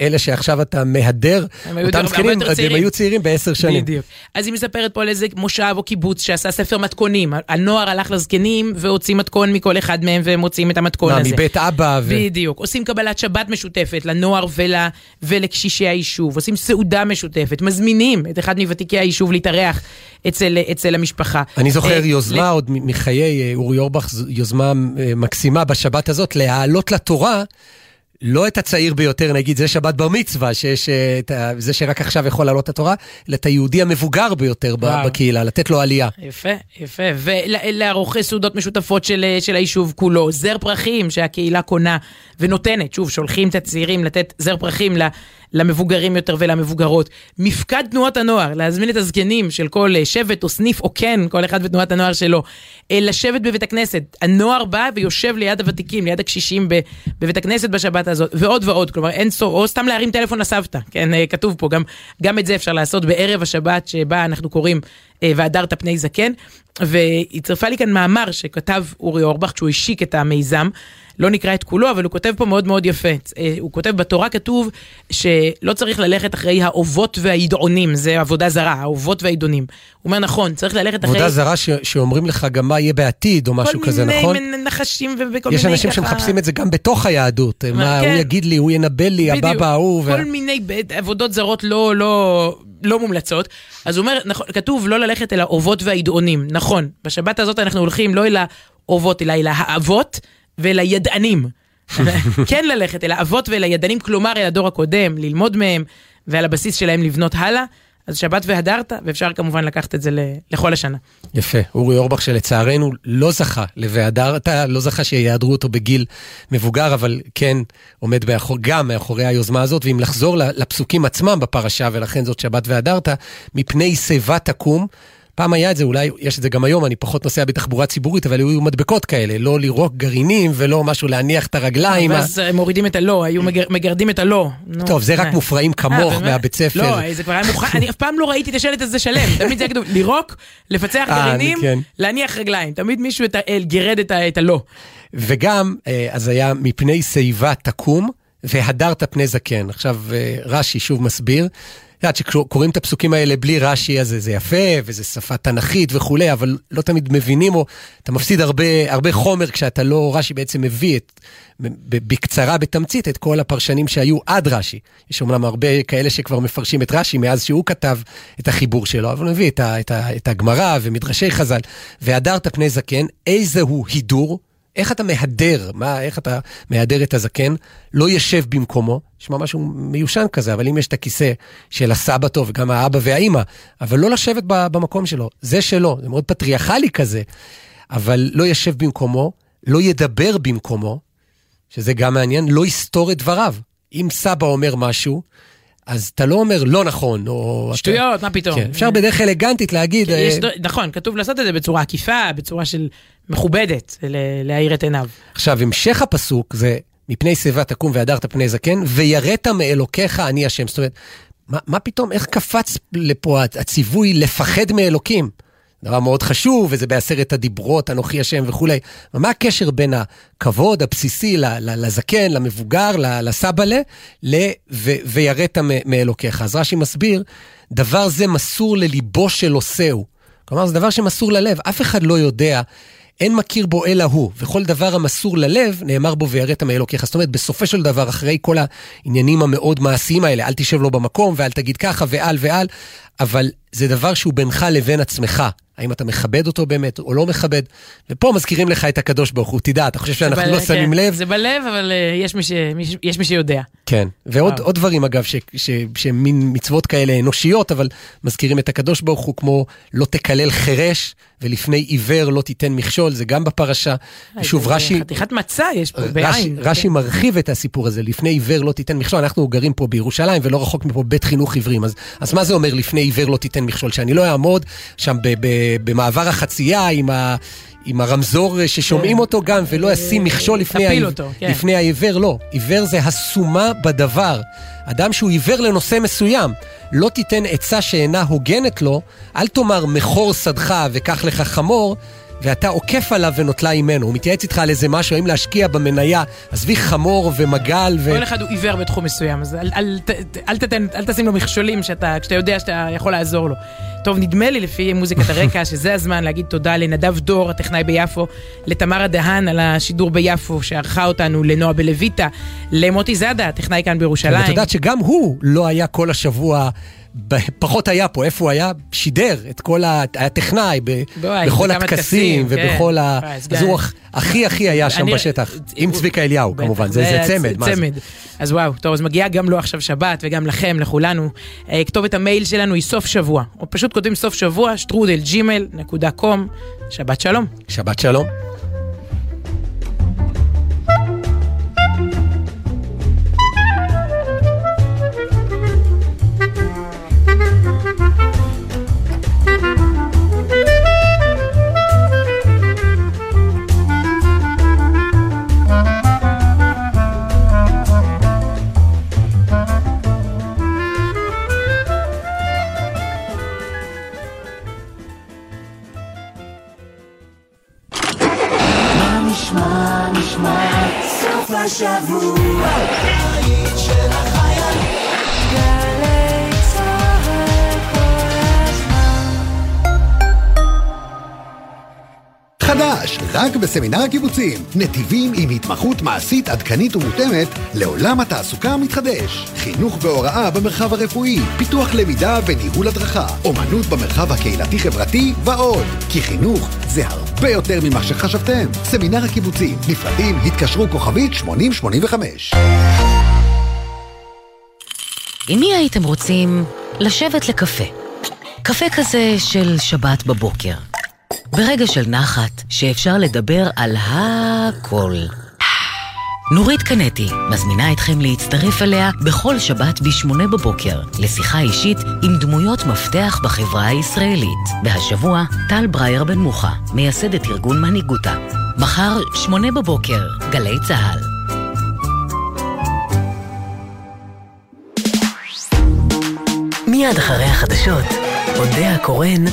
אלה שעכשיו אתה מהדר, אותם זקנים, הם. היו צעירים בעשר שנים. בדיוק. אז היא מספרת פה על איזה מושב או קיבוץ שעשה ספר מתכונים. הנוער הלך לזקנים והוציא מתכון מכל אחד מהם והם מוצאים את המתכון הזה. מבית אבא ו... בדיוק. עושים קבלת שבת משותפת לנוער ול, ולקשישי היישוב. עושים סעודה משותפת. מזמינים את אחד מוותיקי היישוב להתארח אצל, אצל המשפחה. אני זוכר אה, יוזמה עוד מחיי אה, אורי אורבך, יוזמה אה, מקסימה בשבת הזאת, להעלות לתורה לא את הצעיר ביותר, נגיד, זה שבת בר מצווה, שיש את ה- זה שרק עכשיו יכול לעלות לתורה, אלא את היהודי המבוגר ביותר וואו. בקהילה, לתת לו עלייה. יפה, יפה. ולערוך סעודות משותפות של, של היישוב כולו, זר פרחים שהקהילה קונה ונותנת. שוב, שולחים את הצעירים לתת זר פרחים ל- למבוגרים יותר ולמבוגרות. מפקד תנועות הנוער, להזמין את הזקנים של כל אה, שבט או סניף או כן, כל אחד בתנועת הנוער שלו, אה, לשבת בבית הכנסת. הנוער בא ויושב ליד הוותיקים, ליד הקשישים בבית הכנסת בשבת הזאת, ועוד ועוד. כלומר, אין סוף, או סתם להרים טלפון לסבתא, כן, אה, כתוב פה, גם, גם את זה אפשר לעשות בערב השבת שבה אנחנו קוראים והדרת פני זקן. והיא צירפה לי כאן מאמר שכתב אורי אורבך כשהוא השיק את המיזם. לא נקרא את כולו, אבל הוא כותב פה מאוד מאוד יפה. אה, הוא כותב, בתורה כתוב שלא צריך ללכת אחרי האובות והידעונים, זה עבודה זרה, האובות והידונים. הוא אומר, נכון, צריך ללכת אחרי... עבודה זרה ש- שאומרים לך גם מה יהיה בעתיד, או משהו כזה, נכון? כל מיני נחשים ובכל מיני... יש אנשים ככה- שמחפשים את זה גם בתוך היהדות. מה, כן. הוא יגיד לי, הוא ינבא לי, בדיוק. הבבא ההוא. כל וה- מיני עבודות זרות לא, לא, לא מומלצות. אז הוא אומר, נכון, כתוב לא ללכת אל האובות והידעונים. נכון, בשבת הזאת אנחנו הולכים לא אל האובות, אלא אל האבות ואל הידענים. כן ללכת אל האבות ואל הידענים, כלומר אל הדור הקודם, ללמוד מהם, ועל הבסיס שלהם לבנות הלאה. אז שבת והדרת, ואפשר כמובן לקחת את זה לכל השנה. יפה. אורי אורבך שלצערנו לא זכה ל"והדרת", לא זכה שיעדרו אותו בגיל מבוגר, אבל כן עומד מאחור, גם מאחורי היוזמה הזאת, ואם לחזור לפסוקים עצמם בפרשה, ולכן זאת שבת והדרת, מפני שיבה תקום. פעם היה את זה, אולי יש את זה גם היום, אני פחות נוסע בתחבורה ציבורית, אבל היו מדבקות כאלה, לא לירוק גרעינים ולא משהו להניח את הרגליים. ואז אה, מורידים את הלא, היו מגר- מגרדים את הלא. טוב, זה רק אה. מופרעים אה, כמוך? מהבית ספר. לא, זה כבר היה מוכן, אני אף פעם לא ראיתי את השלט הזה שלם, תמיד זה היה כתוב לירוק, לפצח גרעינים, כן. להניח רגליים, תמיד מישהו גירד את הלא. וגם, אז היה מפני שיבה תקום, והדרת פני זקן. עכשיו, אה, רש"י שוב מסביר. את יודעת שקוראים את הפסוקים האלה בלי רש"י, אז זה- יפה, וזה שפה תנכית וכולי, אבל לא תמיד מבינים, או אתה מפסיד הרבה, הרבה חומר כשאתה לא, רש"י בעצם מביא את, בקצרה, בתמצית, את כל הפרשנים שהיו עד רש"י. יש אומנם הרבה כאלה שכבר מפרשים את רש"י מאז שהוא כתב את החיבור שלו, אבל הוא מביא את, את, את הגמרא ומדרשי חז"ל. והדרת פני זקן, איזהו הידור, איך אתה מהדר, מה, איך אתה מהדר את הזקן, לא ישב במקומו, נשמע משהו מיושן כזה, אבל אם יש את הכיסא של הסבתו וגם האבא והאימא, אבל לא לשבת במקום שלו, זה שלו, זה מאוד פטריארכלי כזה, אבל לא ישב במקומו, לא ידבר במקומו, שזה גם מעניין, לא יסתור את דבריו. אם סבא אומר משהו, אז אתה לא אומר לא נכון, או... שטויות, מה פתאום. כן, אפשר בדרך אלגנטית להגיד... יש אה, נכון, כתוב לעשות את זה בצורה עקיפה, בצורה של מכובדת, ל- להאיר את עיניו. עכשיו, המשך הפסוק זה, מפני שיבה תקום והדרת פני זקן, ויראת מאלוקיך אני השם. זאת אומרת, מה, מה פתאום, איך קפץ לפה הציווי לפחד מאלוקים? דבר מאוד חשוב, וזה בעשרת הדיברות, אנוכי השם וכולי. מה הקשר בין הכבוד הבסיסי לזקן, למבוגר, ל- לסבאלה, ל- ויראת מאלוקיך? אז רש"י מסביר, דבר זה מסור לליבו של עושהו. כלומר, זה דבר שמסור ללב, אף אחד לא יודע. אין מכיר בו אלא הוא, וכל דבר המסור ללב, נאמר בו ויראת מאלוקיך. זאת אומרת, בסופו של דבר, אחרי כל העניינים המאוד מעשיים האלה, אל תשב לו במקום, ואל תגיד ככה, ועל ועל, אבל זה דבר שהוא בינך לבין עצמך. האם אתה מכבד אותו באמת, או לא מכבד? ופה מזכירים לך את הקדוש ברוך הוא, תדע, אתה חושב שאנחנו זה לא ב- שמים כן, לב? זה בלב, אבל אה, יש מי ש- מי יש מי שיודע. כן, ועוד. עוד דברים אגב, ש- ש- שהם מין מצוות כאלה אנושיות, אבל מזכירים את הקדוש ברוך הוא כמו לא תקלל חירש, ולפני עיוור לא תיתן מכשול, זה גם בפרשה. זה רש"י... חתיכת מצה יש פה, רש"י, בעין. רש"י כן. מרחיב את הסיפור הזה, לפני עיוור לא תיתן מכשול, אנחנו גרים פה בירושלים ולא רחוק מפה בית חינוך עיוורים, אז, אז מה זה אומר לפני עיוור לא תיתן מכשול? שאני לא אעמוד שם ב, ב, במעבר החצייה עם, ה, עם הרמזור ששומעים כן. אותו גם, ולא אשים מכשול לפני, תפיל העיו- אותו, כן. לפני העיוור, לא. עיוור זה הסומה בדבר. אדם שהוא עיוור לנושא מסוים, לא תיתן עצה שאינה הוגנת לו, אל תאמר מכור שדך וקח לך חמור. ואתה עוקף עליו ונוטלה ממנו. הוא מתייעץ איתך על איזה משהו, האם להשקיע במניה, עזבי חמור ומגל ו... כל אחד הוא עיוור בתחום מסוים, אז אל, אל, אל, תתן, אל תשים לו מכשולים שאתה, כשאתה יודע שאתה יכול לעזור לו. טוב, נדמה לי לפי מוזיקת הרקע שזה הזמן להגיד תודה לנדב דור, הטכנאי ביפו, לתמרה דהן על השידור ביפו שערכה אותנו, לנועה בלויטה, למוטי זאדה, הטכנאי כאן בירושלים. ואת יודעת שגם הוא לא היה כל השבוע פחות היה פה, איפה הוא היה? שידר את כל ה... היה טכנאי ב- וואי, בכל הטקסים טקסים, ובכל כן. ה... אז הוא הכ- הכי הכי היה שם אני- בשטח. עם הוא- צביקה אליהו, כמובן, זה זה צמד, מה זה? צמד. אז וואו, טוב, אז מגיעה גם לו עכשיו שבת, וגם לכם, לכולנו. אה, כתובת המייל שלנו היא סוף שבוע, או פשוט כותבים סוף שבוע, שטרודל ג'ימל נקודה קום. שבת שלום. שבת שלום. בסמינר הקיבוצים. נתיבים עם התמחות מעשית עדכנית ומותאמת לעולם התעסוקה המתחדש. חינוך והוראה במרחב הרפואי, פיתוח למידה וניהול הדרכה, אומנות במרחב הקהילתי-חברתי ועוד. כי חינוך זה הרבה יותר ממה שחשבתם. סמינר הקיבוצים, נפרדים, התקשרו כוכבית 8085. עם מי הייתם רוצים לשבת לקפה? קפה כזה של שבת בבוקר. ברגע של נחת, שאפשר לדבר על הכל. נורית קנטי מזמינה אתכם להצטרף אליה בכל שבת ב-8 בבוקר לשיחה אישית עם דמויות מפתח בחברה הישראלית. והשבוע, טל ברייר בן מוחה, מייסדת ארגון מנהיגותה. מחר, 8 בבוקר, גלי צה"ל. מיד אחרי החדשות, אודה הקורן